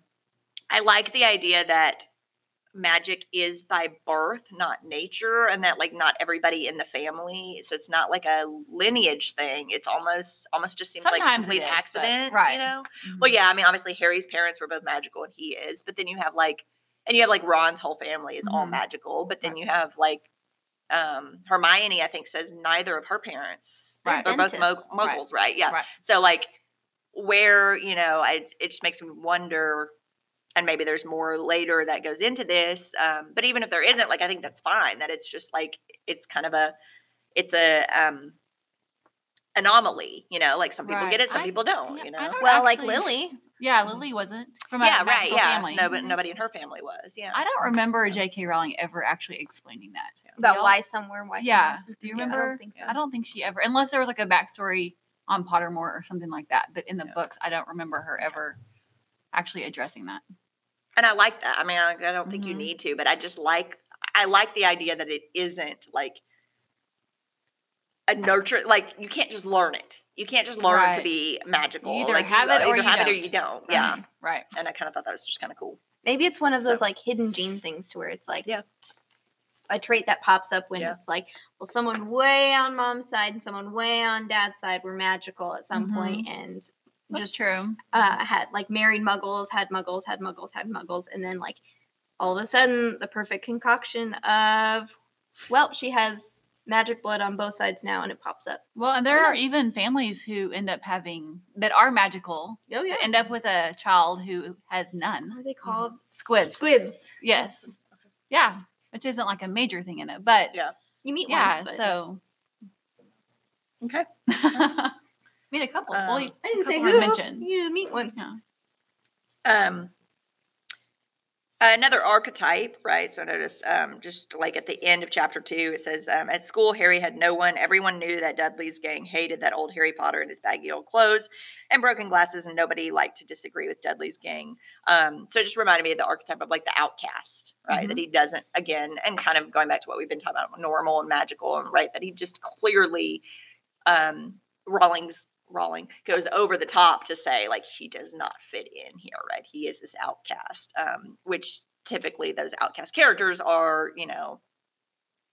I like the idea that magic is by birth, not nature, and that like not everybody in the family. So it's not like a lineage thing. It's almost almost just seems like Sometimes it complete is, accident, right. you know? Well, yeah, I mean, obviously Harry's parents were both magical, and he is. But then you have like, and you have like Ron's whole family is all Mhm. magical. But then you have like, um, Hermione, I think, says neither of her parents. Right. They're both mug- Dentists. Right. muggles, right? Yeah. Right. So like, where you know, I it just makes me wonder. And maybe there's more later that goes into this. Um, but even if there isn't, like I think that's fine. That it's just like it's kind of a, it's a um, anomaly. You know, like some people get it, some I- people don't. yeah, you know. don't Well, like Lily. Yeah, Lily wasn't from a yeah, right. magical Yeah, family. no, but Mhm. nobody in her family was. Yeah. I don't remember J.K. Rowling ever actually explaining that. About Y'all? why somewhere, why Yeah. somewhere. Do you Yeah, I don't remember? think so. I don't think she ever, unless there was like a backstory on Pottermore or something like that. But in the Yeah. books, I don't remember her ever actually addressing that. and I like that. I mean, I, I don't think you Mhm. need to, but I just like I like the idea that it isn't like a nurture. Like you can't just learn it. You can't just learn to be magical. either like, have it or either you have it or don't. you don't. Yeah, Mhm. Right. and I kind of thought that was just kind of cool. Maybe it's one of those So- like hidden gene things to where it's like Yeah. a trait that pops up when Yeah. it's like, well, someone way on mom's side and someone way on dad's side were magical at some Mhm. point and That's just true. uh, had like married muggles, had muggles, had muggles, had muggles, and then like all of a sudden the perfect concoction of, well, she has magic blood on both sides now and it pops up. Well, and there are even families who end up having that are magical Oh that end up with a child who has none. What are they called? Squibs. Squibs. Yes. Yeah. Which isn't like a major thing in it, but Yeah. You meet yeah. one. but- so Okay. meet a couple. Um, well, I didn't say who. mentioned. You meet one. Yeah. Um, another archetype, right? So notice, um, just like at the end of chapter two, it says, um, "At school, Harry had no one. Everyone knew that Dudley's gang hated that old Harry Potter and his baggy old clothes and broken glasses, and nobody liked to disagree with Dudley's gang." Um, so it just reminded me of the archetype of like the outcast, right? That he doesn't, again, and kind of going back to what we've been talking about, normal and magical, and right, that he just clearly, um, Rowling's Rowling goes over the top to say like he does not fit in here, right? He is this outcast, um, which typically those outcast characters are, you know,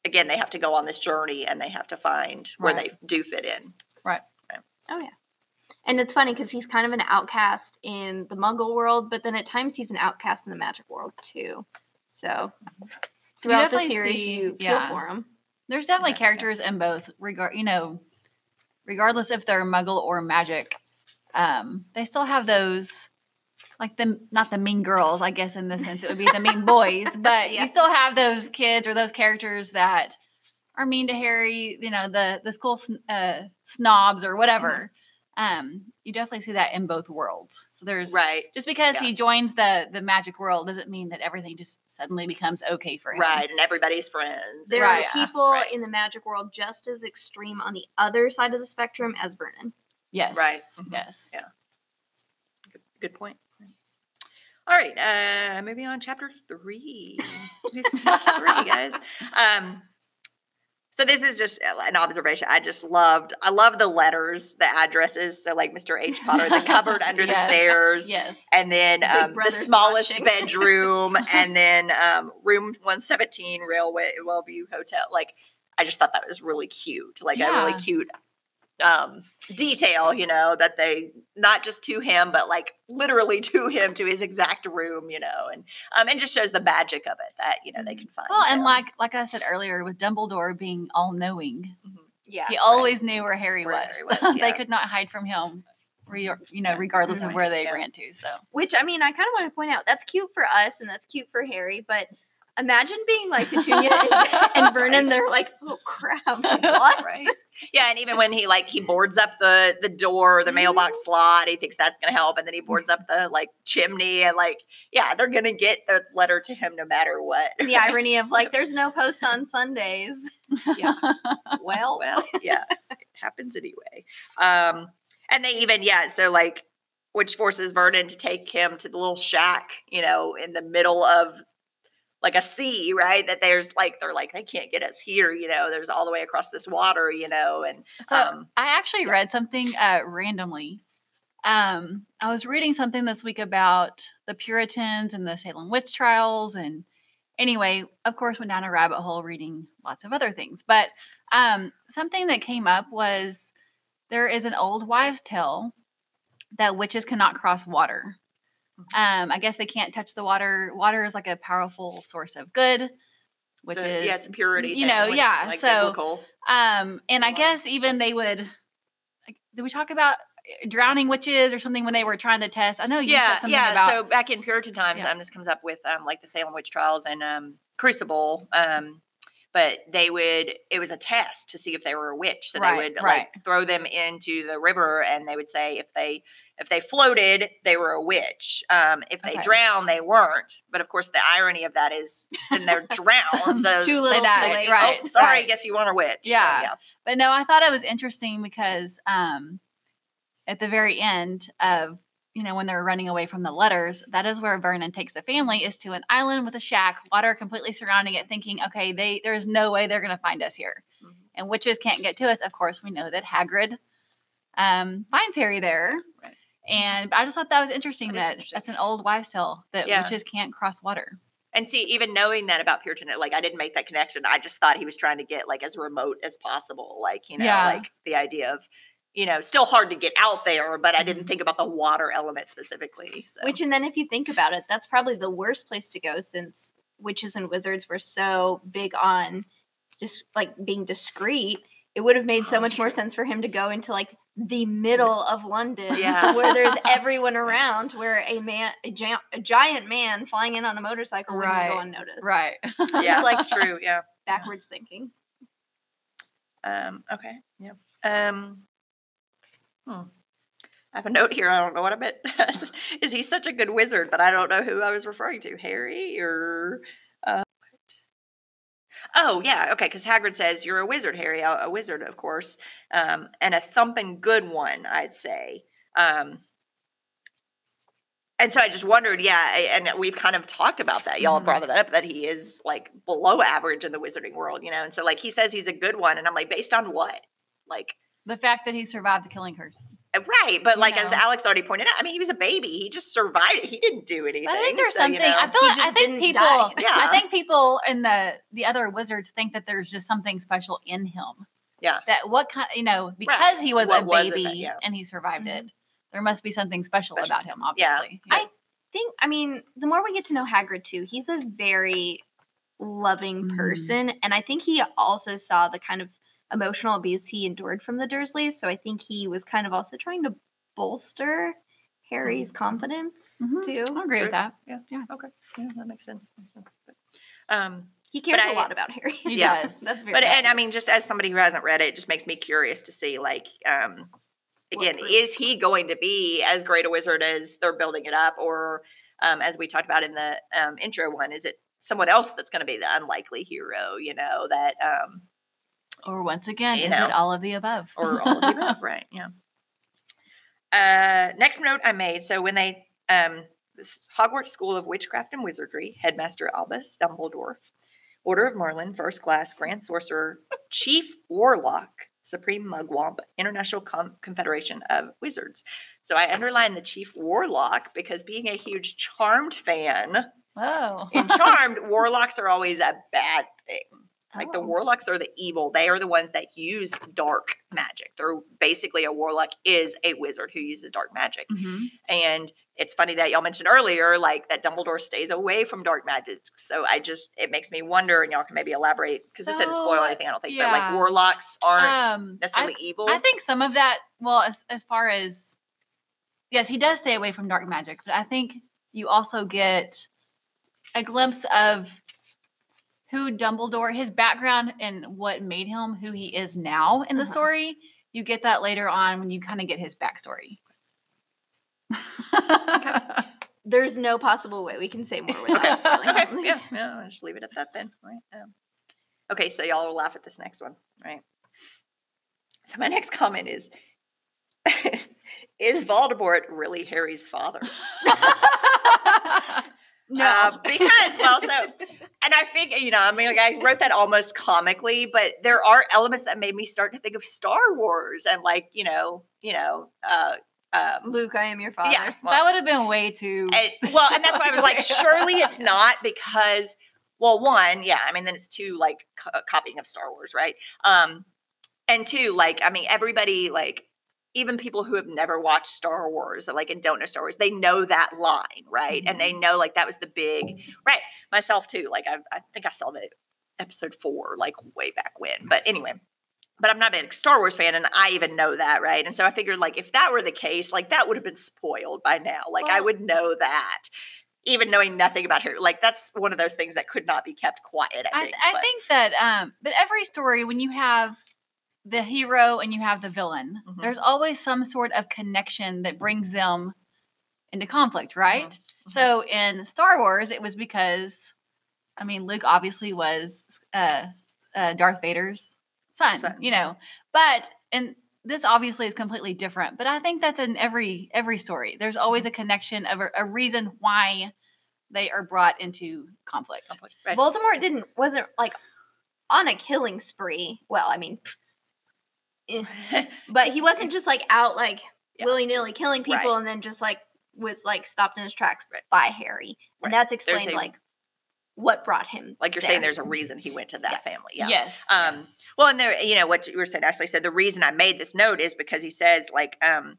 again they have to go on this journey and they have to find where Right. they do fit in. Right. right. Oh yeah. And it's funny because he's kind of an outcast in the Muggle world, but then at times he's an outcast in the Magic world too. So throughout the series, see- you yeah. feel for him. There's definitely Yeah, yeah. characters in both regard, you know, regardless if they're muggle or magic. Um, they still have those like the not the mean girls, I guess in this sense it would be the mean boys, but you still have those kids or those characters that are mean to Harry, you know, the the school sn- uh, snobs or whatever. Um, you definitely see that in both worlds. So there's Right. just because Yeah. he joins the the magic world doesn't mean that everything just suddenly becomes okay for him. Right. And everybody's friends. There Right, are people right. in the Magic world just as extreme on the other side of the spectrum as Vernon. Yes. Right. Mhm. Yes. Yeah. Good, good point. All right, uh, maybe on chapter three. chapter three, guys. Um, so this is just uh, an observation. I just loved. I love the letters, the addresses. So like Mr. H. Potter, the cupboard under the stairs, Yes. and then um, the smallest watching. bedroom, and then um, room one seventeen, Railway Wellview Hotel. Like I just thought that was really cute. Like a really cute um detail you know that they not just to him but like literally to him to his exact room you know and um and just shows the magic of it that you know they can find well, and him. like like I said earlier, with Dumbledore being all knowing, Yeah. he always knew where Harry Where was. Harry was, yeah. they could not hide from him, re- you know, regardless of Mhm. where they Yeah. ran to. So Which I mean, I kind of want to point out that's cute for us and that's cute for Harry, but imagine being like Petunia and, and Vernon. They're like, oh crap, what? right yeah and even when he like he boards up the the door the mailbox slot he thinks that's gonna help and then he boards up the like chimney and like yeah they're gonna get the letter to him no matter what. The irony of like, there's no post on Sundays. yeah. Well, well yeah it happens anyway. Um and they even yeah so like which forces vernon to take him to the little shack you know in the middle of like a sea, right? That there's like they're like they can't get us here, you know. There's all the way across this water, you know, and So um, I actually yeah. read something uh, randomly. Um, I was reading something this week about the Puritans and the Salem witch trials, and anyway, of course, went down a rabbit hole reading lots of other things. But um, something that came up was there is an old wives' tale that witches cannot cross water. Mhm. Um, I guess they can't touch the water. Water is like a powerful source of good, which a- is yeah, it's a purity. you know, like- yeah, like so- um, and I guess even they would. Like, did we talk about eh, drowning witches or something when they were trying to test? I know you yeah, said something yeah. about. so back in Puritan times, Yeah. um, this comes up with um, like the Salem witch trials and um, Crucible. Um, but they would it was a test to see if they were a witch. So Right, they would right. like throw them into the river, and they would say if they if they floated, they were a witch. Um, if they Okay. drowned, they weren't. But of course, the irony of that is then they're drowned. So Too little, too died, late. right. Oh, sorry, right. guess you weren't a witch. So, Yeah. yeah. But no, I thought it was interesting because um, at the very end of you know when they're running away from the letters, that is where Vernon takes the family is to an island with a shack, water completely surrounding it, thinking, okay, they there's no way they're going to find us here, Mhm. and witches can't get to us. Of course, we know that Hagrid um, finds Harry there. And I just thought that was interesting That that interesting. that's an old wives' tale that Yeah. witches can't cross water. And see, even knowing that about Puritan, like I didn't make that connection. I just thought he was trying to get like as remote as possible. Like, you know, Yeah. like the idea of, you know, still hard to get out there, but I didn't Mhm. think about the water element specifically. So. Which, and then if you think about it, that's probably the worst place to go since witches and wizards were so big on just like being discreet. It would have made so Oh, much more sense for him to go into like the middle of London, Yeah. where there's everyone around, where a man, a, gi- a giant man flying in on a motorcycle wouldn't go unnoticed. Right. yeah, like- true. Yeah. Backwards thinking. Um, okay. Yeah. Um, hmm. I have a note here. I don't know what I meant. Is he such a good wizard? But I don't know who I was referring to. Harry or. Oh, yeah. Okay. Because Hagrid says, You're a wizard, Harry. A, a wizard, of course. Um, and a thumping good one, I'd say. Um, and so I just wondered, yeah, I- and we've kind of talked about that. Y'all Mhm. brought that up that he is like below average in the wizarding world, you know. And so like he says he's a good one, and I'm like, based on what? Like, the fact that he survived the killing curse. Uh, right? But You like as. Alex already pointed out, I mean, he was a baby. He just survived it. He didn't do anything. I think there's so, you something. I feel like I think people. Yeah. I think people in the the other wizards think that there's just something special in him. Yeah. That what kind? You know, because he was What a was that- baby yeah. and he survived Mhm. it. There must be something special, Special. about him. Yeah. Obviously. I think I mean the more we get to know Hagrid too, he's a very loving Mhm. person, and I think he also saw the kind of emotional abuse he endured from the Dursleys. So I think he was kind of also trying to bolster Harry's confidence Mhm. too. I agree True. with that. Yeah, Yeah. Okay. Yeah, that makes sense. Makes sense. But, um, He cares I- a lot about Harry. He Yeah. does. That's very but and I mean, just as somebody who hasn't read it, it just makes me curious to see, like, um, again, proof? is he going to be as great a wizard as they're building it up, or um, as we talked about in the um, intro one, is it someone else that's going to be the unlikely hero? You know that, um, Or once again, You is know. it all of the above? or all of the above, right? Yeah. Uh, next note I made. So when they um, this Hogwarts School of Witchcraft and Wizardry, Headmaster Albus Dumbledore, Order of Merlin, First Class, Grand Sorcerer, Chief Warlock, Supreme Mugwump, International Com- Confederation of Wizards. So I underlined the Chief Warlock because being a huge Charmed fan, Whoa. in Charmed, warlocks are always a bad thing. Like the Oh. warlocks are the evil. They are the ones that use dark magic. They're basically a warlock is a wizard who uses dark magic. Mhm. And it's funny that y'all mentioned earlier, like that Dumbledore stays away from dark magic. So I just it makes me wonder, and y'all can maybe elaborate because this didn't spoil anything. I don't think, but like warlocks aren't Um, I- necessarily evil. I think some of that, well, as, as far as, yes, he does stay away from dark magic, but I think you also get a glimpse of who Dumbledore, his background and what made him who he is now in the Uh-huh. story. You get that later on when you kind of get his backstory. There's no possible way we can say more without spoiling okay, yeah, yeah, I'll just leave it at that then. Right. Um, okay, so y'all will laugh at this next one, right? So my next comment is: Is Voldemort really Harry's father? No. Uh, because well, so and I figure, you know, I mean, like I wrote that almost comically, but there are elements that made me start to think of Star Wars and like, you know, you know, uh, um, Luke, I am your father. yeah, well, that would have been way too. and, well, and that's why I was like, surely it's not because, well, one, yeah, I mean, then it's two, like co- copying of Star Wars, right? Um, and two, like, I mean, everybody, like, even people who have never watched Star Wars, like, and don't know Star Wars, they know that line, right? And they know, like, that was the big, right? Myself too. Like, I, I think I saw the episode four, like, way back when. But anyway, but I'm not a big Star Wars fan, and I even know that, right? And so I figured, like, if that were the case, like, that would have been spoiled by now. Like, I would know that, even knowing nothing about her. Like, that's one of those things that could not be kept quiet. I I, think. I but- think that, um, but every story, when you have the hero and you have the villain, Mhm. there's always some sort of connection that brings them into conflict, right? Mhm. So in Star Wars, it was because, I mean, Luke obviously was uh, uh, Darth Vader's son, Son, you know, but and this obviously is completely different. But I think that's in every every story. There's always a connection of a, a reason why they are brought into conflict. conflict, right? Voldemort didn't wasn't like on a killing spree. Well, I mean, but he wasn't just like out like Yeah. willy nilly killing people Right. and then just like was like stopped in his tracks Right. by Harry. Right. And that's There's explained a- like what brought him. like you're saying, there's a reason he went to that Yes. family. Yeah. Yes. Um, yes. Well, and there, you know, what you were saying, Ashley said the reason I made this note is because he says, like, um,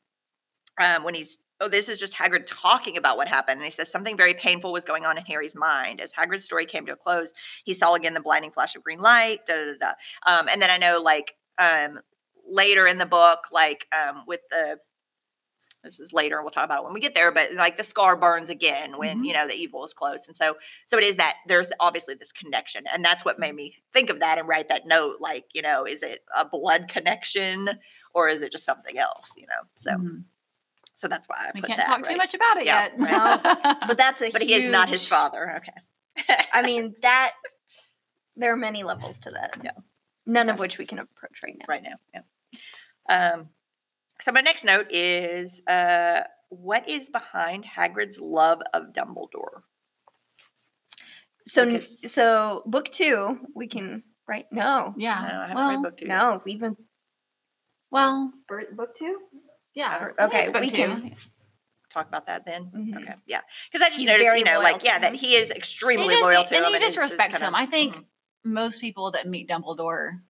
um, when he's, oh, this is just Hagrid talking about what happened. And he says something very painful was going on in Harry's mind. As Hagrid's story came to a close, he saw again the blinding flash of green light, da da da. da. Um, and then I know, like, um, later in the book, like, um, with the, this is later, we'll talk about it when we get there, but like the scar burns again when, Mhm. you know, the evil is close. And so, so it is that there's obviously this connection and that's what made me think of that and write that note like you know is it a blood connection or is it just something else you know so Mhm. so that's why i we put can't that, talk too much about it Yeah, yet. right. But that's a but he is not his father okay I mean, that there are many levels to that. Yeah. None of which we can approach right now. right now yeah um so my next note is uh what is behind hagrid's love of dumbledore So Because- so book two, we can right no. yeah. I, don't I haven't well, read book two yet. No, even well, bir- book two? yeah. Or- I think okay, it's book we two. can- talk about that then Mhm. okay yeah because i just He's noticed you know like to yeah that he is He extremely just- loyal to and him he just is- is respects kinda- him. I think mhm. most people that meet Dumbledore,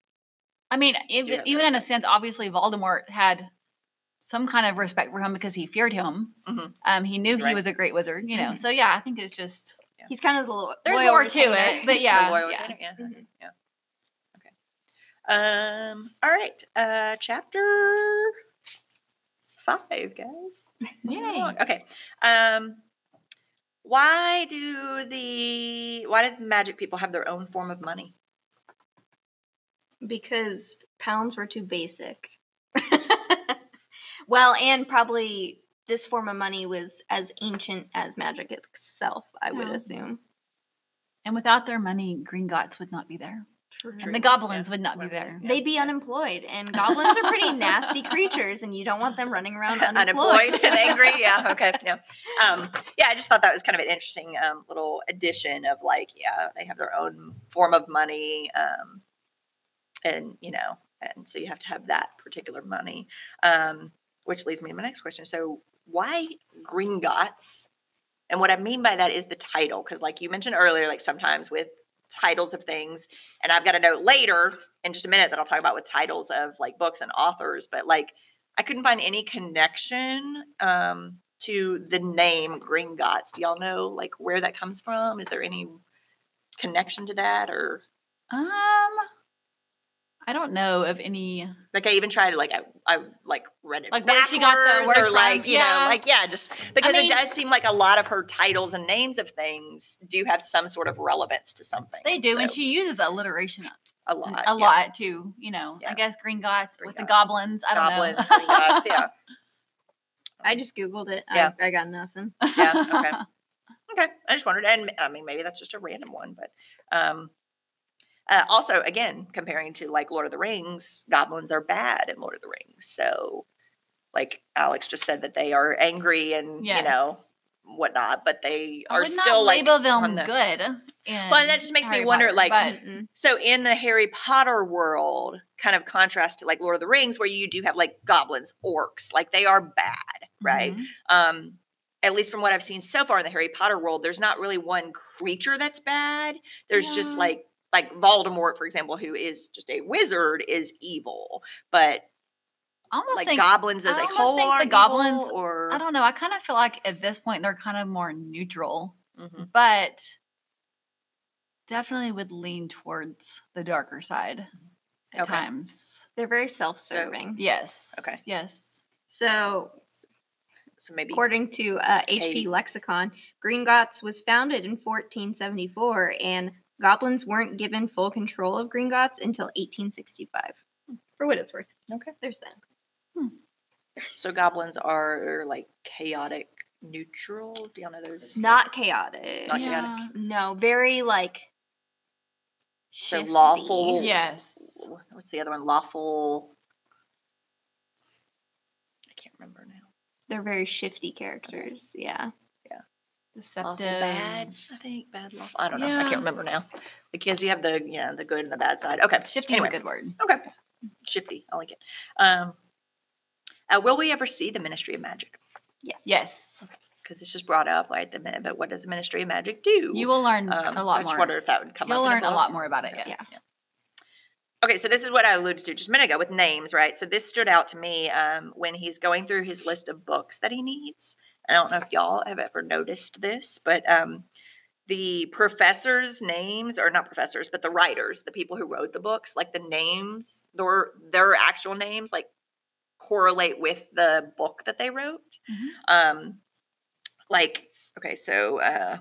I mean, even, have even in a sense, obviously Voldemort had some kind of respect for him because he feared him. Mhm. Um, he knew he was a great wizard, you know. Mhm. So yeah, I think it's just He's kind of the lo- there's loyal more to retainer. it, but The yeah, loyal yeah. lieutenant, yeah. Mhm. Yeah. Okay. Um. All right. Uh. Chapter five, guys. Yay. Okay. Um. Why do the why do the magic people have their own form of money? Because pounds were too basic. well, and probably this form of money was as ancient as magic itself, I would Yeah. assume. And without their money, Green Gringotts would not be there, True. and the goblins would not be there. yeah. They'd be unemployed, and goblins are pretty nasty creatures, and you don't want them running around unemployed, Unemployed and angry. Yeah. Okay. Yeah. Um. Yeah. I just thought that was kind of an interesting um, little addition of like, yeah, they have their own form of money. Um. And you know, and so you have to have that particular money. Um. Which leads me to my next question. So why Gringotts? And what I mean by that is the title, because like you mentioned earlier, like sometimes with titles of things, and I've got a note later in just a minute that I'll talk about with titles of like books and authors, but like I couldn't find any connection um, to the name Gringotts. Do y'all know like where that comes from? Is there any connection to that, or Um, I don't know of any. like I even tried to like I, I like read it Like where she got the backwards word or from, like you yeah. know like yeah just because mean- it does seem like a lot of her titles and names of things do have some sort of relevance to something. They do, and she uses alliteration a lot a yeah. lot too. You know, Yeah. I guess green Gringotts with the goblins. I don't know. goblins, know. Gringotts, yeah. I just googled it. Yeah. I, I got nothing. Yeah, okay. Okay, I just wondered, and I mean, maybe that's just a random one, but um, uh, also, again, comparing to like Lord of the Rings, goblins are bad in Lord of the Rings. So, like Alex just said, that they are angry and you know whatnot, but they I are would still not like label them the- good. Well, and that just makes me wonder, Potter, like, but So in the Harry Potter world, kind of contrast to like Lord of the Rings, where you do have like goblins, orcs, like they are bad, right? Mhm. Um, at least from what I've seen so far in the Harry Potter world, there's not really one creature that's bad. There's just like like Voldemort, for example, who is just a wizard, is evil, but I almost like think goblins as I a whole think the are evil, goblins- or I don't know. I kind of feel like at this point they're kind of more neutral, Mhm. but definitely would lean towards the darker side at Okay. times. They're very self-serving. Yes. Okay. Yes. So, so maybe according to uh, HP Kate. Lexicon, Gringotts was founded in 1474, and goblins weren't given full control of Gringotts until 1865. For what it's worth. Okay. There's that. Hmm. so goblins are like chaotic neutral. Do y'all know those? Not chaotic. Not yeah. chaotic. No, very like. So shifty. lawful. Yes. What's the other one? Lawful. I can't remember now. They're very shifty characters. Yeah. Deceptive. Lawful bad. I think bad lawful. I don't know. I Yeah. can't remember now because you have the yeah the good and the bad side. Okay. Shifty Anyway. is a good word. Okay. Shifty. I like it. Um. Uh, will we ever see the Ministry of Magic? Yes. Yes. Because it's just brought up right at the minute. But what does the Ministry of Magic do? You will learn Um, a so I lot just more. wondered if that would come You'll up. in learn a book. lot more about it. Yeah. Yes. Yeah. Okay, so this is what I alluded to just a minute ago with names, right? So this stood out to me um, when he's going through his list of books that he needs. I don't know if y'all have ever noticed this, but um, the professors' names, or not professors, but the writers, the people who wrote the books, like the names, their their actual names, like correlate with the book that they wrote. Mhm. Um, like, okay, so uh,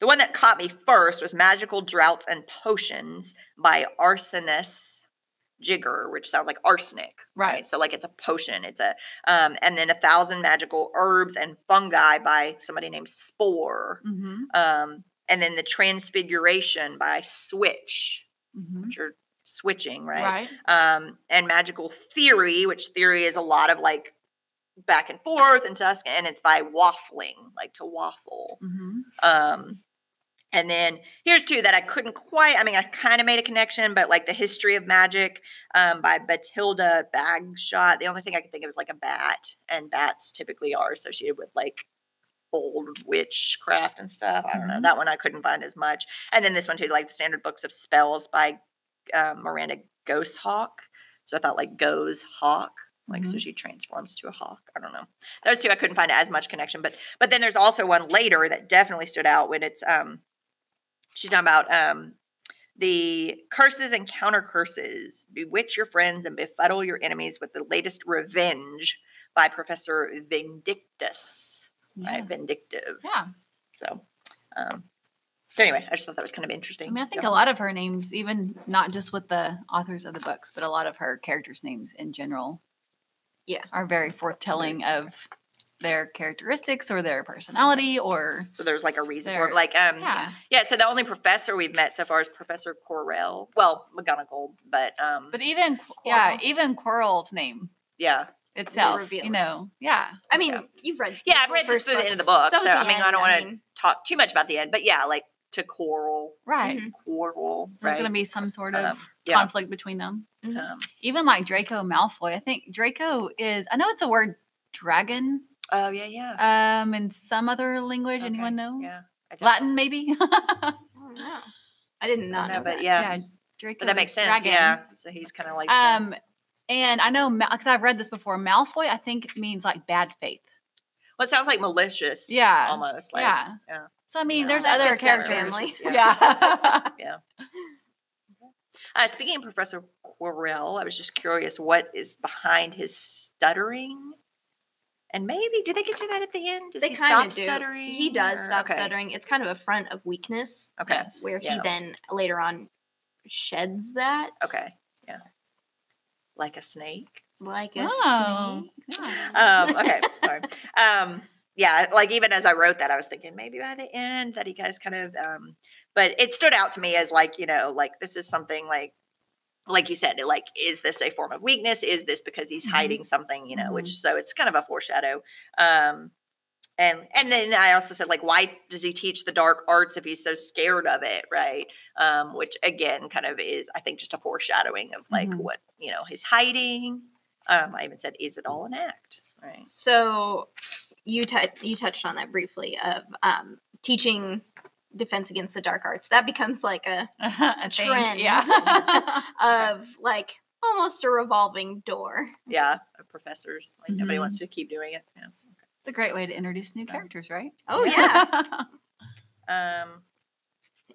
the one that caught me first was Magical Droughts and Potions by Arsenius Jigger, which sounds like arsenic, Right. So like it's a potion. It's a um, and then a thousand magical herbs and fungi by somebody named Spore. Mm-hmm. Um, and then the Transfiguration by Switch, Mm-hmm. which are switching, Right. um, and magical theory, which theory is a lot of like back and forth and tusk, and it's by waffling, like to waffle. Mm-hmm. Um, and then here's two that I couldn't quite. I mean, I kind of made a connection, but like the history of magic um, by Batilda Bagshot. The only thing I could think of is like a bat, and bats typically are associated with like old witchcraft and stuff. I don't know Mhm. that one. I couldn't find as much. And then this one too, like the standard books of spells by um, Miranda Goshawk. So I thought like goes hawk, like so Mhm. she transforms to a hawk. I don't know. Those two I couldn't find as much connection, but but then there's also one later that definitely stood out when it's um she's talking about um the curses and counter curses bewitch your friends and befuddle your enemies with the latest revenge by Professor Vindictus. Right, vindictive. Yeah. So um so anyway, I just thought that was kind of interesting. I mean, I think Yeah. a lot of her names, even not just with the authors of the books, but a lot of her characters' names in general, Yeah. are very foretelling of their characteristics or their personality or So there's like a reason for it. Like um yeah. yeah, so the only professor we've met so far is Professor Quirrell. Well, McGonagall, but um But even yeah, even Quirrell's name yeah. itself, reveal you know, yeah, I mean, Yeah. you've read. Yeah, I've read first through the end of the book, Some so at I the mean I don't want to mean, talk too much about the end, but yeah, like to quarrel, right. Mhm. quarrel, There's right? going to be some sort of Um, yeah. conflict between them. Mhm. um, Even like Draco Malfoy, I think Draco is. I know it's a word dragon. Oh yeah, yeah. Um, in some other language, Okay, anyone know? Yeah, I don't Latin, maybe. I don't know. I did not don't know, know, but that. yeah, Draco. but that makes is sense. dragon. Yeah, so he's kind of like the- Um, and I know because I've read this before. Malfoy, I think means like bad faith. well, it sounds like malicious. Yeah, almost like yeah. yeah. So I mean, Yeah, there's other fits that characters. family. Yeah. Uh, speaking of Professor Quirrell, I was just curious what is behind his stuttering. And maybe do they get to that at the end? Does They he kind stop of do. stuttering? He does or- stop okay. stuttering. It's kind of a front of weakness Okay. Where Yeah. he then later on sheds that. Okay. Yeah. Like a snake. Like a Oh. snake. yeah. Um, okay. Sorry. Um, yeah, like even as I wrote that, I was thinking maybe by the end that he guys kind of um but it stood out to me as like, you know, like this is something like like you said, like, is this a form of weakness? Is this because he's Mhm. hiding something, you know, which Mhm. so it's kind of a foreshadow. Um and and then I also said like, why does he teach the dark arts if he's so scared of it, right? Um, which again, kind of is I think just a foreshadowing of like Mhm. what you know he's hiding. Um, I even said, is it all an act, right? So you tou you touched on that briefly of um, teaching defense against the dark arts. That becomes like a a thing, Trend. Yeah. of like almost a revolving door. Yeah, of professors like nobody Mhm. wants to keep doing it. Yeah. it's a great way to introduce new characters, right? Oh yeah, Um,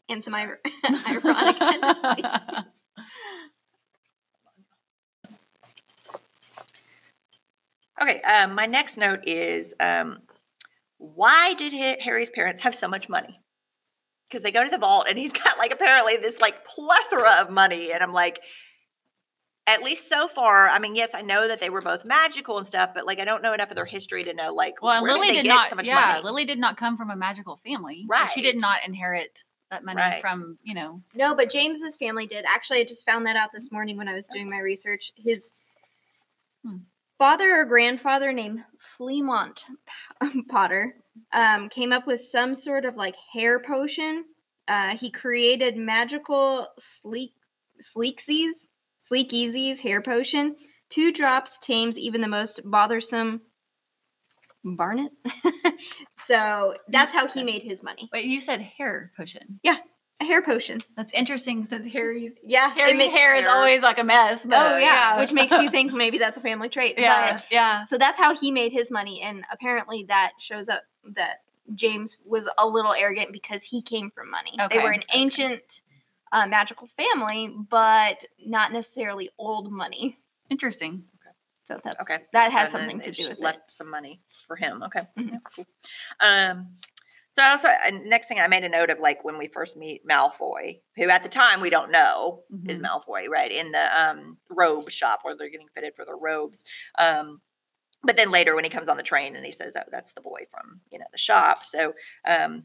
and some ir- ironic tendency. okay, um, my next note is um, why did Harry's parents have so much money? Because they go to the vault and he's got like apparently this like plethora of money, and I'm like, at least so far. I mean, yes, I know that they were both magical and stuff, but like I don't know enough of their history to know like Well, and where Lily did they did get not. so much yeah, money? Lily did not come from a magical family, so she did not inherit that money Right. from you know. No, but James's family did. Actually, I just found that out this morning when I was doing my research. His Hmm. father or grandfather named Fleamont Potter um, came up with some sort of like hair potion. Uh, he created magical sleek sleeksies, sleek easies hair potion. Two drops tames even the most bothersome Barnet. so that's how he made his money. Wait, you said hair potion. Yeah, a hair potion. That's interesting since Harry's Yeah, Harry's it ma- hair is hair. always like a mess. But Oh yeah, which makes you think maybe that's a family trait. yeah, But, yeah. so that's how he made his money, and apparently that shows up that James was a little arrogant because he came from money. They were an ancient uh, magical family, but not necessarily old money. Interesting. Okay. So that's Okay. that has So something to do with it. left some money for him. Okay. Mhm. Yeah, cool. Um, so I also and next thing I made a note of like when we first meet Malfoy, who at the time we don't know is Mhm. Malfoy, right? In the um robe shop where they're getting fitted for their robes. Um but then later when he comes on the train and he says, Oh, that's the boy from, you know, the shop. So um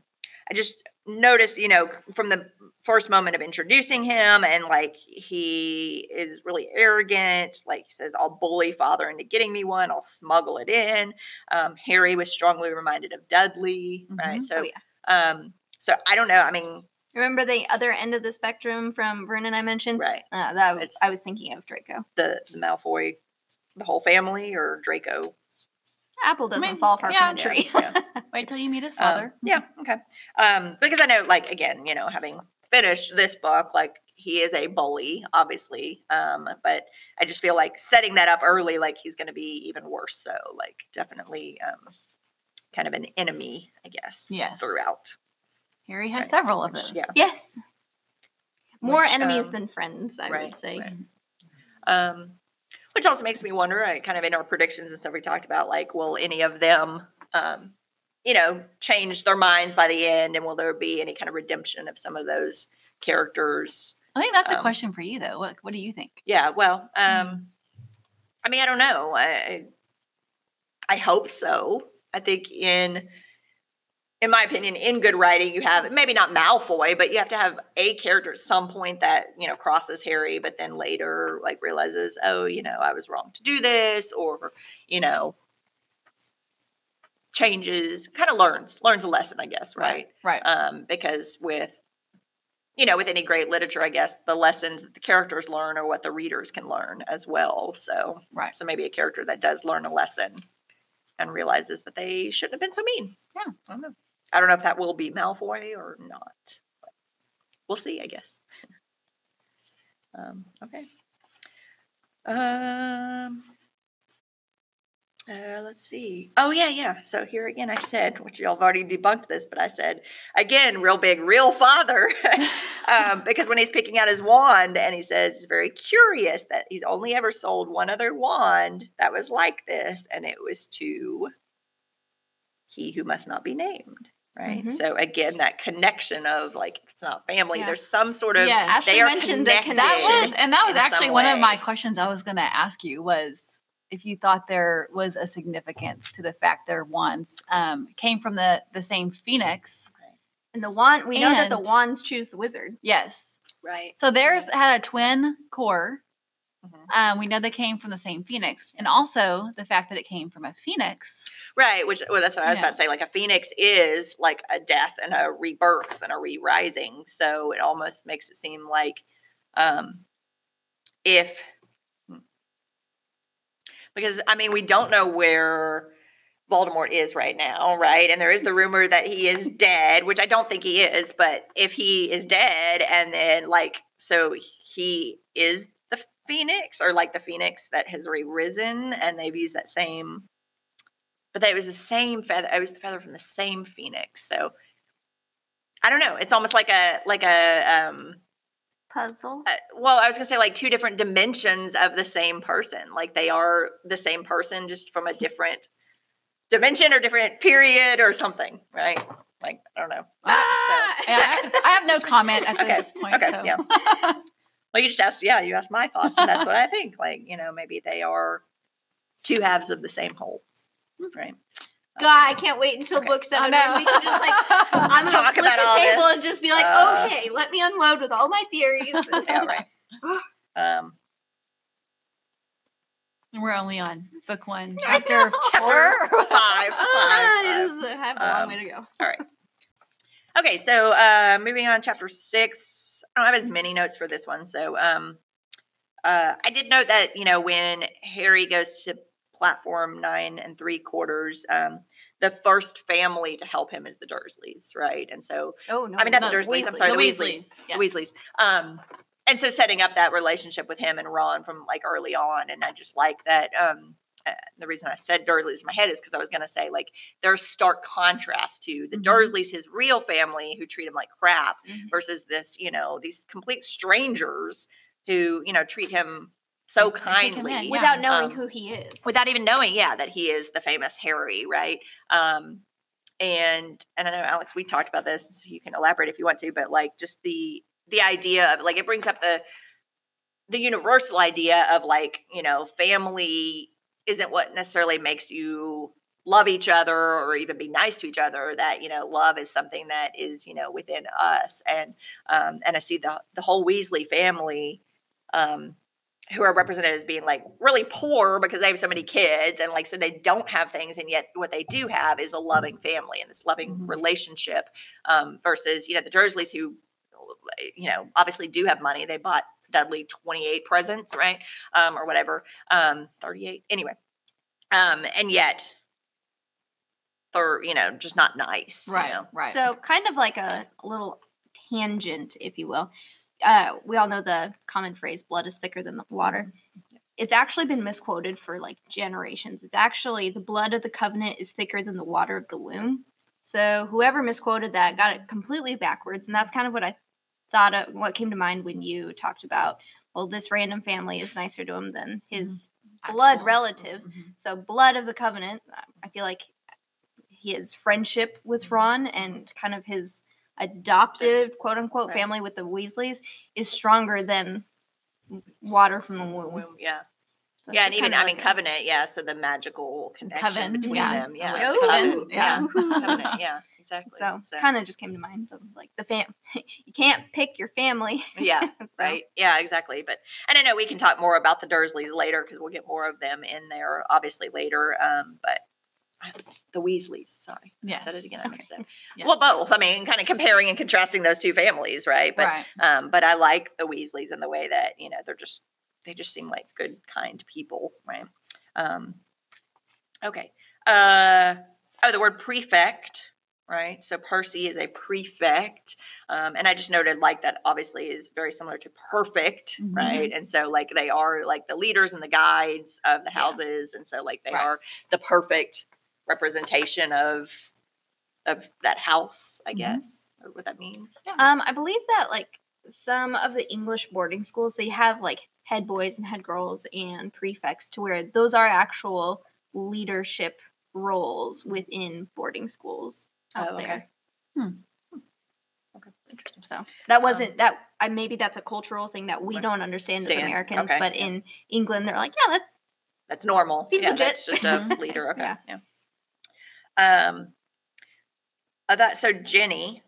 I just noticed, you know, from the first moment of introducing him and like he is really arrogant, like he says, I'll bully father into getting me one, I'll smuggle it in. Um, Harry was strongly reminded of Dudley, right? Mhm. So Oh, yeah. um so I don't know. I mean, Remember the other end of the spectrum from Vernon I mentioned? right. Uh, that was, I was thinking of Draco. The the Malfoy, the whole family or Draco. Apple doesn't mean, fall far yeah, from the tree. yeah. Wait till you meet his Um, father. yeah, okay. Um, because I know, like, again, you know, having finished this book, like, he is a bully, obviously. Um, but I just feel like setting that up early, like, he's going to be even worse. So, like, definitely um, kind of an enemy, I guess, Yes. throughout. Harry has right, several of those. yeah. yes. More Which, enemies um, than friends, I right, would say. right. Um, which also makes me wonder, I kind of in our predictions and stuff we talked about, like, will any of them, um, you know, change their minds by the end, and will there be any kind of redemption of some of those characters? I think that's a Um, question for you though. What What do you think? Yeah, well, um, Mm-hmm. I mean, I don't know. I I hope so. I think in in my opinion, in good writing, you have maybe not Malfoy, but you have to have a character at some point that you know crosses Harry, but then later like realizes, oh, you know, I was wrong to do this, or you know, changes, kind of learns learns a lesson, I guess, right? Right. um, because with you know with any great literature i guess the lessons that the characters learn are what the readers can learn as well so Right. so maybe a character that does learn a lesson and realizes that they shouldn't have been so mean Yeah. i don't know i don't know if that will be malfoy or not we'll see i guess um, okay um uh, let's see. Oh yeah, yeah. So here again, I said, which y'all have already debunked this, but I said again, real big, real father, um, because when he's picking out his wand, and he says he's very curious that he's only ever sold one other wand that was like this, and it was to he who must not be named. Right. Mhm. So again, that connection of like it's not family. Yeah. There's some sort of Yes. Ashley they are mentioned the connected. That was, and that was actually one of my questions I was going to ask you was if you thought there was a significance to the fact their wands um, came from the the same phoenix. And the wand, we know that the wands choose the wizard. Yes. right. So theirs had a twin core, Mhm. Um, we know they came from the same phoenix, and also the fact that it came from a phoenix. Right, which well, that's what I was Yeah. about to say. Like a phoenix is like a death and a rebirth and a re-rising. So it almost makes it seem like um if hmm. because I mean we don't know where Voldemort is right now, right? And there is the rumor that he is dead, which I don't think he is, but if he is dead and then like so he is phoenix or like the phoenix that has re-risen and they've used that same but that it was the same feather. It was the feather from the same phoenix. So I don't know. It's almost like a like a um. Puzzle. uh, well, I was gonna say like two different dimensions of the same person. Like they are the same person, just from a different dimension or different period or something, right? Like I don't know. Ah! Yeah, I, I have no comment at Okay, this point. okay, so. yeah. Well, you just asked. Yeah, you asked my thoughts, and that's what I think. Like you know, maybe they are two halves of the same whole, right? God, I can't wait until Okay. books Oh, no. we can just like I'm gonna flip about the table this. and just be like, Uh, okay, let me unload with all my theories. Yeah, right. Um, We're only on book one, chapter know. chapter four. five, five, this I have a long Um, way to go. All right. Okay, so uh, moving on, chapter six. I don't have as many notes for this one, so um, uh, I did note that you know when Harry goes to platform nine and three quarters, um, the first family to help him is the Dursleys, right? And so Oh no, I mean, not no, the Dursleys. I'm sorry, the the Weasleys. Weasleys, The Weasleys. Um, and so setting up that relationship with him and Ron from like early on, and I just like that. Um, uh, the reason I said Dursleys in my head is because I was going to say like there's stark contrast to the Mhm. Dursleys, his real family, who treat him like crap, Mhm. versus this, you know, these complete strangers who you know treat him so take him kindly in, yeah. without knowing um, who he is. without even knowing, yeah, that he is the famous Harry, right? Um, and and I know Alex, we talked about this, so you can elaborate if you want to, but like just the the idea of like it brings up the the universal idea of like you know family isn't what necessarily makes you love each other or even be nice to each other that you know love is something that is you know within us and um and i see the the whole weasley family um who are represented as being like really poor because they have so many kids and like so they don't have things and yet what they do have is a loving family and this loving Mhm. relationship um versus you know the dursleys who you know obviously do have money they bought dudley 28 presents right um or whatever um 38 anyway um and yet they're you know just not nice you Right, know? right. So kind of like a, a little tangent, if you will. Uh, we all know the common phrase "blood is thicker than the water." It's actually been misquoted for like generations. It's actually the blood of the covenant is thicker than the water of the womb. So whoever misquoted that got it completely backwards, and that's kind of what I thought of. What came to mind when you talked about, well, this random family is nicer to him than his blood Actual- relatives. Mhm. So blood of the covenant. I feel like his friendship with Ron and kind of his adopted quote unquote Right. family with the Weasleys is stronger than water from the womb. Yeah So yeah and even i mean like a- covenant yeah so the magical connection Coven, between yeah. them yeah Ooh, Coven, yeah. covenant, yeah exactly So, kind of just came to mind of like the fam. you can't pick your family. yeah So, right yeah exactly but and i know we can talk more about the dursleys later because we'll get more of them in there obviously later um but the weasleys sorry I said it again i mixed it up. Yes. well both i mean kind of comparing and contrasting those two families right but right. um but i like the weasleys in the way that you know they're just they just seem like good kind people right um okay uh oh the word prefect right so percy is a prefect um, and i just noted like that obviously is very similar to perfect Mhm. right and so like they are like the leaders and the guides of the Yeah. houses and so like they Right. are the perfect representation of of that house i Mhm. guess or what that means Um, I believe that like some of the English boarding schools they have like head boys and head girls and prefects to where those are actual leadership roles within boarding schools out Oh, okay. there. Hmm. okay interesting So that wasn't that. I maybe that's a cultural thing that we don't understand as Americans, okay, but yeah. in England they're like, yeah, that That's normal. Seems yeah, legit. That's just a leader. Okay. Yeah. Yeah. Um. Uh, that so Ginny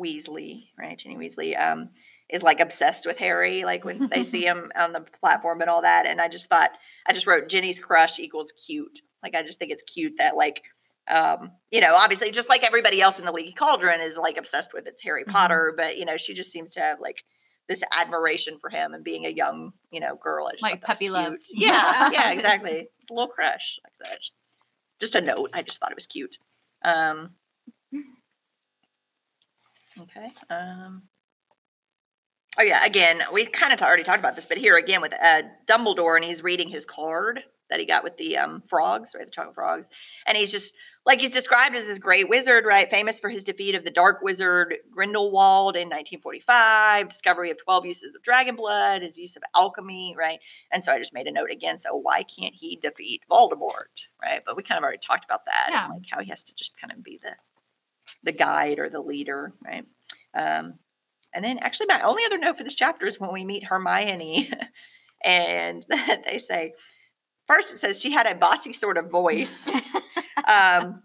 Weasley, right? Ginny Weasley. Um, is like obsessed with Harry, like when they see him on the platform and all that. And I just thought, I just wrote Ginny's crush equals cute. Like, I just think it's cute that, like, um, you know, obviously, just like everybody else in the Leaky Cauldron is like obsessed with it's Harry Mhm. Potter, but you know, she just seems to have like this admiration for him and being a young, you know, girl. I Like thought that was puppy love. Yeah, yeah, exactly. It's a little crush like that. Just a note. I just thought it was cute. Um, okay. Um, oh yeah. Again, we kind of already talked about this, but here again with uh, Dumbledore, and he's reading his card that he got with the um, frogs, right? The chocolate frogs, and he's just like he's described as this great wizard, right? Famous for his defeat of the Dark Wizard Grindelwald in 1945, discovery of 12 uses of dragon blood, his use of alchemy, right? And so I just made a note again. So why can't he defeat Voldemort, right? But we kind of already talked about that, Yeah. and like how he has to just kind of be the the guide or the leader, right? Um, and then actually, my only other note for this chapter is when we meet Hermione, and they say first it says she had a bossy sort of voice. um,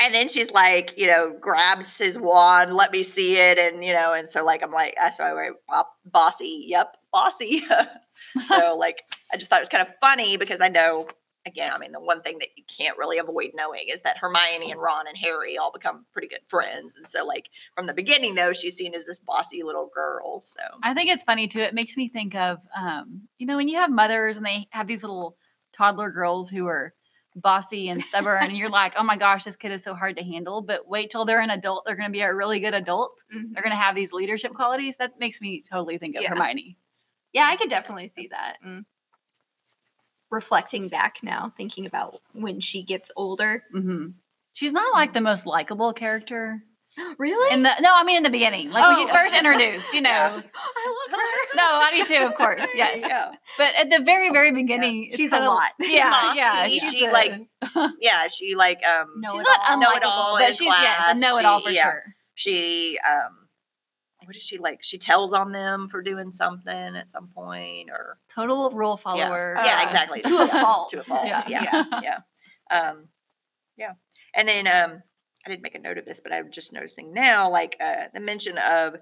and then she's like, you know, grabs his wand, let me see it, and you know, and so like I'm like, that's why I write "Bo- bossy. Yep, bossy. so like, I just thought it was kind of funny because I know, again, I mean, the one thing that you can't really avoid knowing is that Hermione and Ron and Harry all become pretty good friends, and so like from the beginning, though, she's seen as this bossy little girl. So I think it's funny too. It makes me think of, um, you know, when you have mothers and they have these little toddler girls who are bossy and stubborn, and you're like, oh my gosh, this kid is so hard to handle. But wait till they're an adult; they're going to be a really good adult. Mhm. They're going to have these leadership qualities. That makes me totally think of Yeah. Hermione. Yeah, I could definitely see that. And reflecting back now, thinking about when she gets older. hmm She's not like the most likable character Really? in the. No, I mean in the beginning, like when she's Oh. first introduced. You know. Yeah. I love her. No, I do too, of course. Yes. Yeah. But at the very, very beginning, it's She's a lot. She's Yeah, yeah. she, she's like, yeah, she like um she's not all. Know it unlikable, all but she's yes, a know-it-all for yeah. sure. she um what is she like she tells on them for doing something at some point or Total rule follower. yeah Uh, exactly to a fault. to a fault Yeah. yeah yeah um yeah and then um i didn't make a note of this but i'm just noticing now like uh the mention of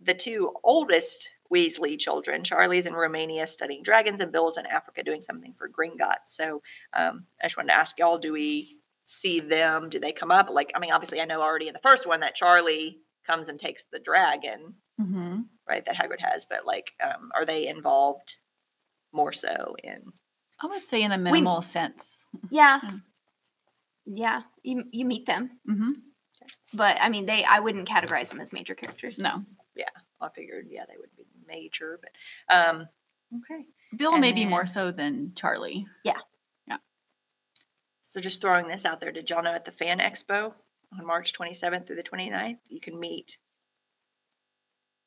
the two oldest Weasley children. Charlie's in Romania studying dragons, and Bill's in Africa doing something for Gringotts. So um, I just wanted to ask y'all: Do we see them? Do they come up? Like, I mean, obviously, I know already in the first one that Charlie comes and takes the dragon, hmm right? That Hagrid has, but like, um, are they involved more so in? I would say in a minimal sense. Yeah. Yeah. You you meet them. hmm But I mean they I wouldn't categorize them as major characters. No, Yeah, I figured, yeah, they would be major, but um, okay. Bill And maybe more so than Charlie. Yeah. Yeah. So just throwing this out there, did y'all know at the Fan Expo on March 27th through the 29th, you can meet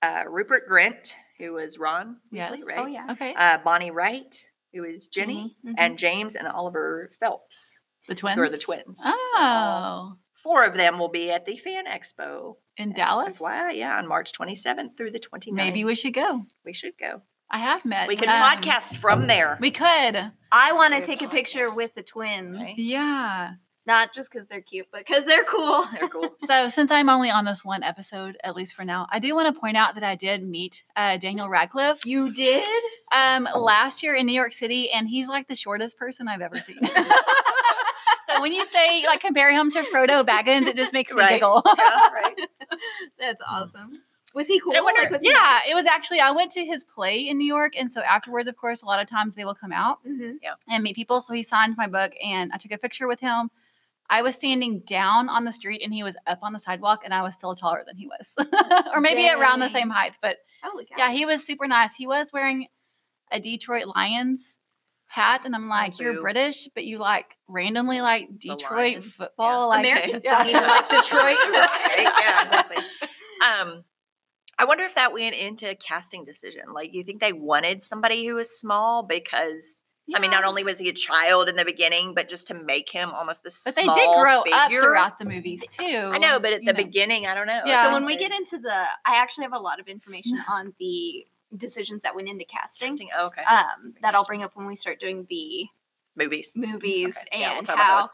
uh, Rupert Grint, who was Ron Weasley, Yes. right? Oh yeah. Okay, Uh, Bonnie Wright, who is Ginny, Mhm. and James and Oliver Phelps, the twins. who are the twins. So Oh, all four of them will be at the Fan Expo. in Dallas. Wow, yeah, on March 27th through the 29th. Maybe we should go. we should go. I have met. We can um, podcast from there. We could. I want to Good take a picture with the twins. Right. Yeah. Not just because they're cute, but because they're cool. They're cool. So since I'm only on this one episode, at least for now, I do want to point out that I did meet uh, Daniel Radcliffe You did? um, last year in New York City, and he's like the shortest person I've ever seen. so when you say like compare him to Frodo Baggins, it just makes me Right. giggle. yeah, right. That's awesome. Was he cool? I wonder- Like, was he yeah, it was actually I went to his play in New York, and so afterwards, of course, a lot of times they will come out Mhm. and meet people. So he signed my book, and I took a picture with him. I was standing down on the street, and he was up on the sidewalk, and I was still taller than he was, or maybe around the same height. But yeah, he was super nice. He was wearing a Detroit Lions hat, and I'm like, "You're boo. British, but you like randomly like Detroit Lions, yeah. football." Like Americans yeah. don't even like Detroit. right? Yeah, exactly. Um, I wonder if that went into casting decision. Like, you think they wanted somebody who was small because I mean, not only was he a child in the beginning, but just to make him almost this. but they did grow up throughout the movies too. I know, but at the know. beginning, I don't know. Yeah. So when we get into the, I actually have a lot of information on the decisions that went into casting. casting, oh, okay, Um, that I'll bring up when we start doing the movies. movies Okay, yeah, we'll and talk about that how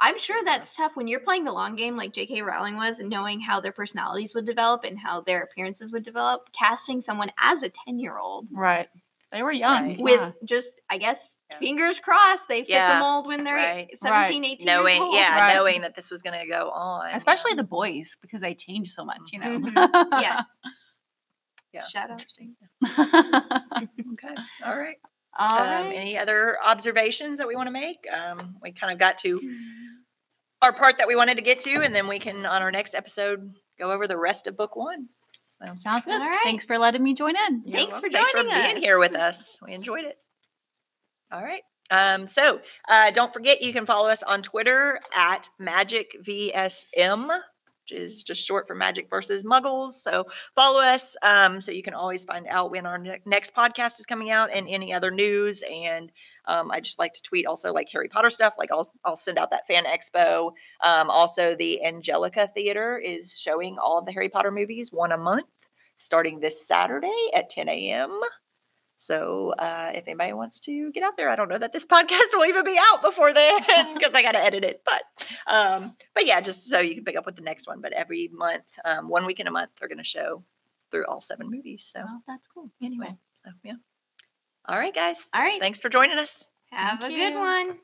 I'm sure that's tough when you're playing the long game like J.K. Rowling was and knowing how their personalities would develop and how their appearances would develop. Casting someone as a 10 year old Right. They were young. Right. with yeah. just, I guess, Yeah. fingers crossed, they fit Yeah, the mold when they're right. 17, 18 knowing years old. yeah Right. knowing that this was going to go on especially yeah. the boys because they change so much, you know. Mhm. yes. Yeah interesting okay all right All um, right. any other observations that we want to make um, we kind of got to our part that we wanted to get to and then we can on our next episode go over the rest of book one so Sounds good. All right. Thanks for letting me join in. You're Thanks welcome. for Thanks for joining being here with us. We enjoyed it. All right. Um, so uh, don't forget you can follow us on Twitter at Magic VSM, is just short for Magic versus Muggles. So follow us um, so you can always find out when our ne- next podcast is coming out and any other news. And um, I just like to tweet also like Harry Potter stuff. Like I'll I'll send out that fan expo. Um, also, the Angelika Theater is showing all the Harry Potter movies, one a month, starting this Saturday at 10 a.m. So uh, if anybody wants to get out there, I don't know that this podcast will even be out before then because I got to edit it. But um, but yeah, just so you can pick up with the next one. But every month, um, one week in a month, they're going to show through all seven movies. So Well, that's cool. anyway, so yeah. All right, guys. All right. Thanks for joining us. Have Thank a good one.